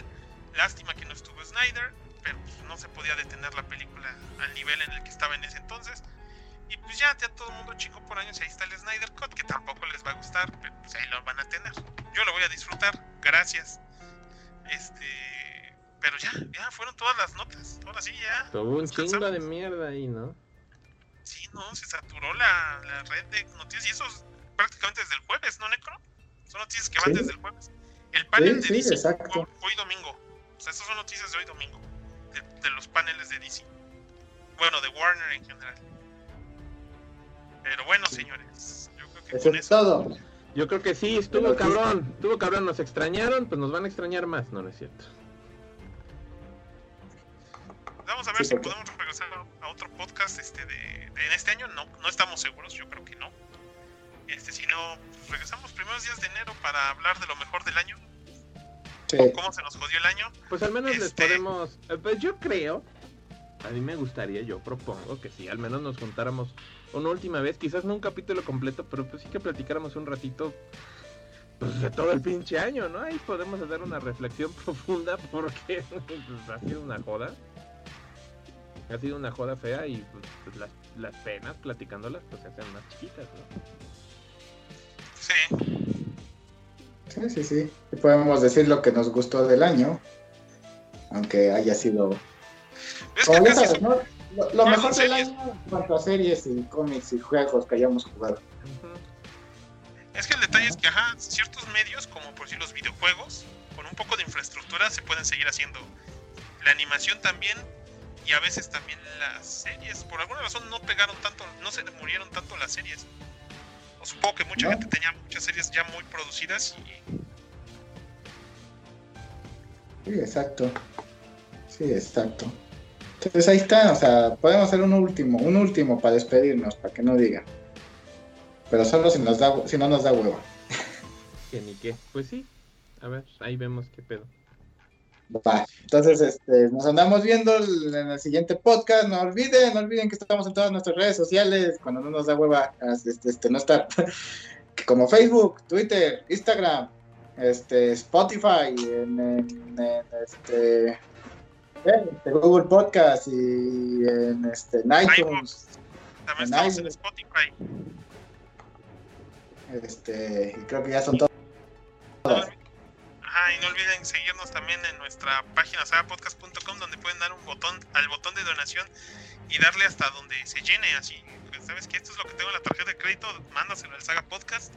Lástima que no estuvo Snyder pero pues, no se podía detener la película al nivel en el que estaba en ese entonces. Y pues ya, ya todo el mundo chico por años y ahí está el Snyder Cut, que tampoco les va a gustar, pero pues ahí lo van a tener. Yo lo voy a disfrutar, gracias. Este, pero ya, ya fueron todas las notas. Ahora sí, ya. Tuvo un chingo de mierda ahí, ¿no? Sí, no, se saturó la, la red de noticias y eso es prácticamente desde el jueves, ¿no, Necro? Son noticias que van desde el jueves. El panel de DC hoy domingo. O sea, estas son noticias de hoy domingo de, los paneles de DC. Bueno, de Warner en general. Pero bueno, señores, yo creo que eso es todo. Yo creo que sí, estuvo cabrón, estuvo cabrón, nos extrañaron, pues nos van a extrañar más, no, no es cierto. Vamos a ver si podemos regresar a otro podcast este de, en este año, no, no estamos seguros, yo creo que no. Este, si no, pues regresamos primeros días de enero para hablar de lo mejor del año, cómo se nos jodió el año. Pues al menos les este, podemos. Eh, pues yo creo. A mí me gustaría, yo propongo que sí, al menos nos juntáramos una última vez, quizás no un capítulo completo, pero pues sí que platicáramos un ratito pues, de todo el pinche año, ¿no? Ahí podemos hacer una reflexión profunda porque pues, ha sido una joda. Ha sido una joda fea y pues, pues, las, las penas platicándolas pues se hacen más chiquitas, ¿no? Sí. Sí, sí, sí. Y podemos decir lo que nos gustó del año, aunque haya sido... Es que Como ya casi sabes, ¿no? Lo, mejor del series. año en cuanto a series y cómics y juegos que hayamos jugado. Es que el detalle es que, ajá, ciertos medios, como por decir los videojuegos, con un poco de infraestructura se pueden seguir haciendo. La animación también, y a veces también las series. Por alguna razón no pegaron tanto, no se murieron tanto las series. O supongo que mucha ¿No? gente tenía muchas series ya muy producidas y Sí, exacto. Sí, exacto. Entonces ahí está, o sea, podemos hacer un último, un último para despedirnos, para que no digan. Pero solo si, nos da, si no nos da hueva. Que ni qué. Pues sí. A ver, ahí vemos qué pedo. Va. Entonces, este, nos andamos viendo en el siguiente podcast. No olviden, no olviden que estamos en todas nuestras redes sociales. Cuando no nos da hueva, este, este, no estar. Como Facebook, Twitter, Instagram, este, Spotify, en, en- en, este, eh, Google Podcast y en, este, en iTunes. también En estamos en. Spotify. Este, y creo que ya son todas. Y no olviden seguirnos también en nuestra página sagapodcast.com donde pueden dar un botón al botón de donación y darle hasta donde se llene así. Pues, Sabes que esto es lo que tengo en la tarjeta de crédito, mándaselo al Saga Podcast.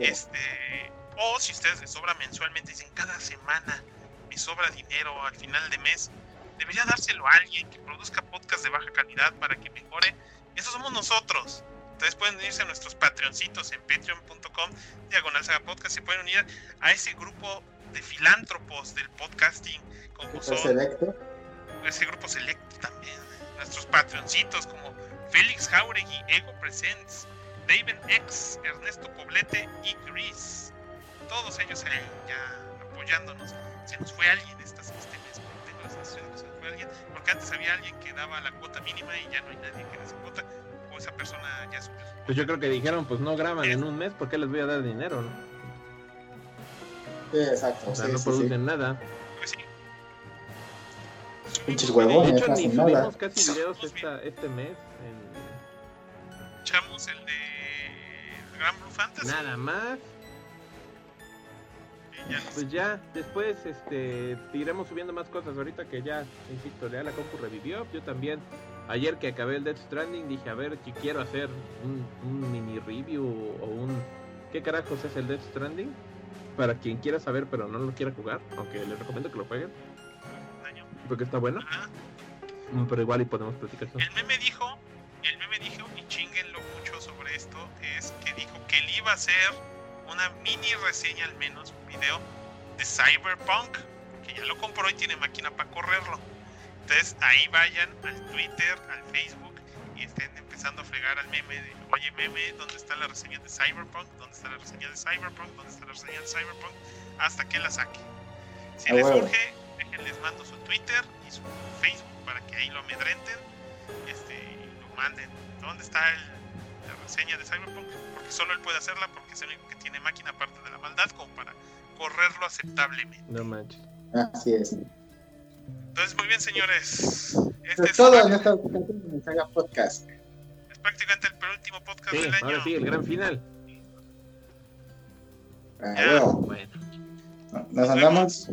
Este, o si ustedes les sobra mensualmente, dicen cada semana me sobra dinero al final de mes, debería dárselo a alguien que produzca podcast de baja calidad para que mejore. Eso somos nosotros. Ustedes pueden unirse a nuestros patreoncitos en patreon.com, diagonal saga podcast, se pueden unir a ese grupo de filántropos del podcasting, como Super son selecto. ese grupo selecto también. Nuestros patroncitos como Félix Jauregui, Ego Presents, David X, Ernesto Poblete y Chris. Todos ellos ahí ya apoyándonos. Se nos fue alguien estas, este mes. Tengo la sensación de que se nos fue alguien. Porque antes había alguien que daba la cuota mínima y ya no hay nadie que dé esa cuota. O esa persona ya subió. su Pues yo creo que dijeron, pues no graban en un mes, ¿por qué les voy a dar dinero? no? Sí, exacto. O sea, sí, no sí, producen sí. nada. Pues sí. Pinches Subimos huevones. De hecho, ni hacen nada. subimos casi videos esta, este mes. en- Echamos el de Gran Blue Fantasy. Nada más. y ya nos- Pues ya, después este, iremos subiendo más cosas. Ahorita que ya, insisto, ya la compu revivió. Yo también, ayer que acabé el Death Stranding, dije, a ver si quiero hacer un, un mini review o un... ¿Qué carajos es el Death Stranding? Para quien quiera saber, pero no lo quiera jugar, aunque les recomiendo que lo jueguen, porque está bueno. Ajá. Pero igual y podemos platicar. El meme dijo, el meme dijo, y chinguenlo mucho sobre esto, es que dijo que él iba a hacer una mini reseña al menos, un video de Cyberpunk, que ya lo compró y tiene máquina para correrlo. Entonces ahí vayan al Twitter, al Facebook y estén empezando a fregar al meme de, oye meme, ¿dónde está la reseña de Cyberpunk? ¿Dónde está la reseña de Cyberpunk? ¿Dónde está la reseña de Cyberpunk? Hasta que la saque. Si les huevo. urge, déjenles mando su Twitter y su Facebook para que ahí lo amedrenten este, y lo manden. ¿Dónde está el- la reseña de Cyberpunk? Porque solo él puede hacerla porque es el único que tiene máquina aparte de la maldad como para correrlo aceptablemente. No manches. Así es. Entonces, muy bien, señores. Este es es, todo en esta ocasión en el Saga Podcast. Prácticamente el penúltimo podcast Sí, del año. ahora sí, el gran final. Ah, Ya. Bueno, Nos andamos.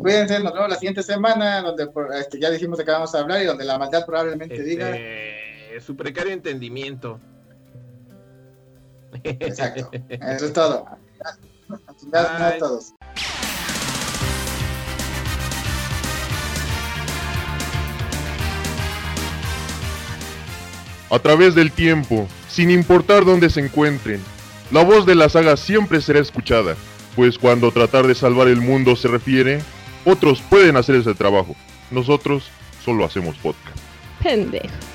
Cuídense, nos vemos la siguiente semana, donde por- este, ya dijimos de qué vamos a hablar y donde la maldad probablemente diga. este, su precario entendimiento. Exacto. Eso es todo. Gracias a Bye. todos. A través del tiempo, sin importar dónde se encuentren. La voz de la saga siempre será escuchada, pues cuando tratar de salvar el mundo se refiere, otros pueden hacer ese trabajo. Nosotros solo hacemos podcast. Pendejo.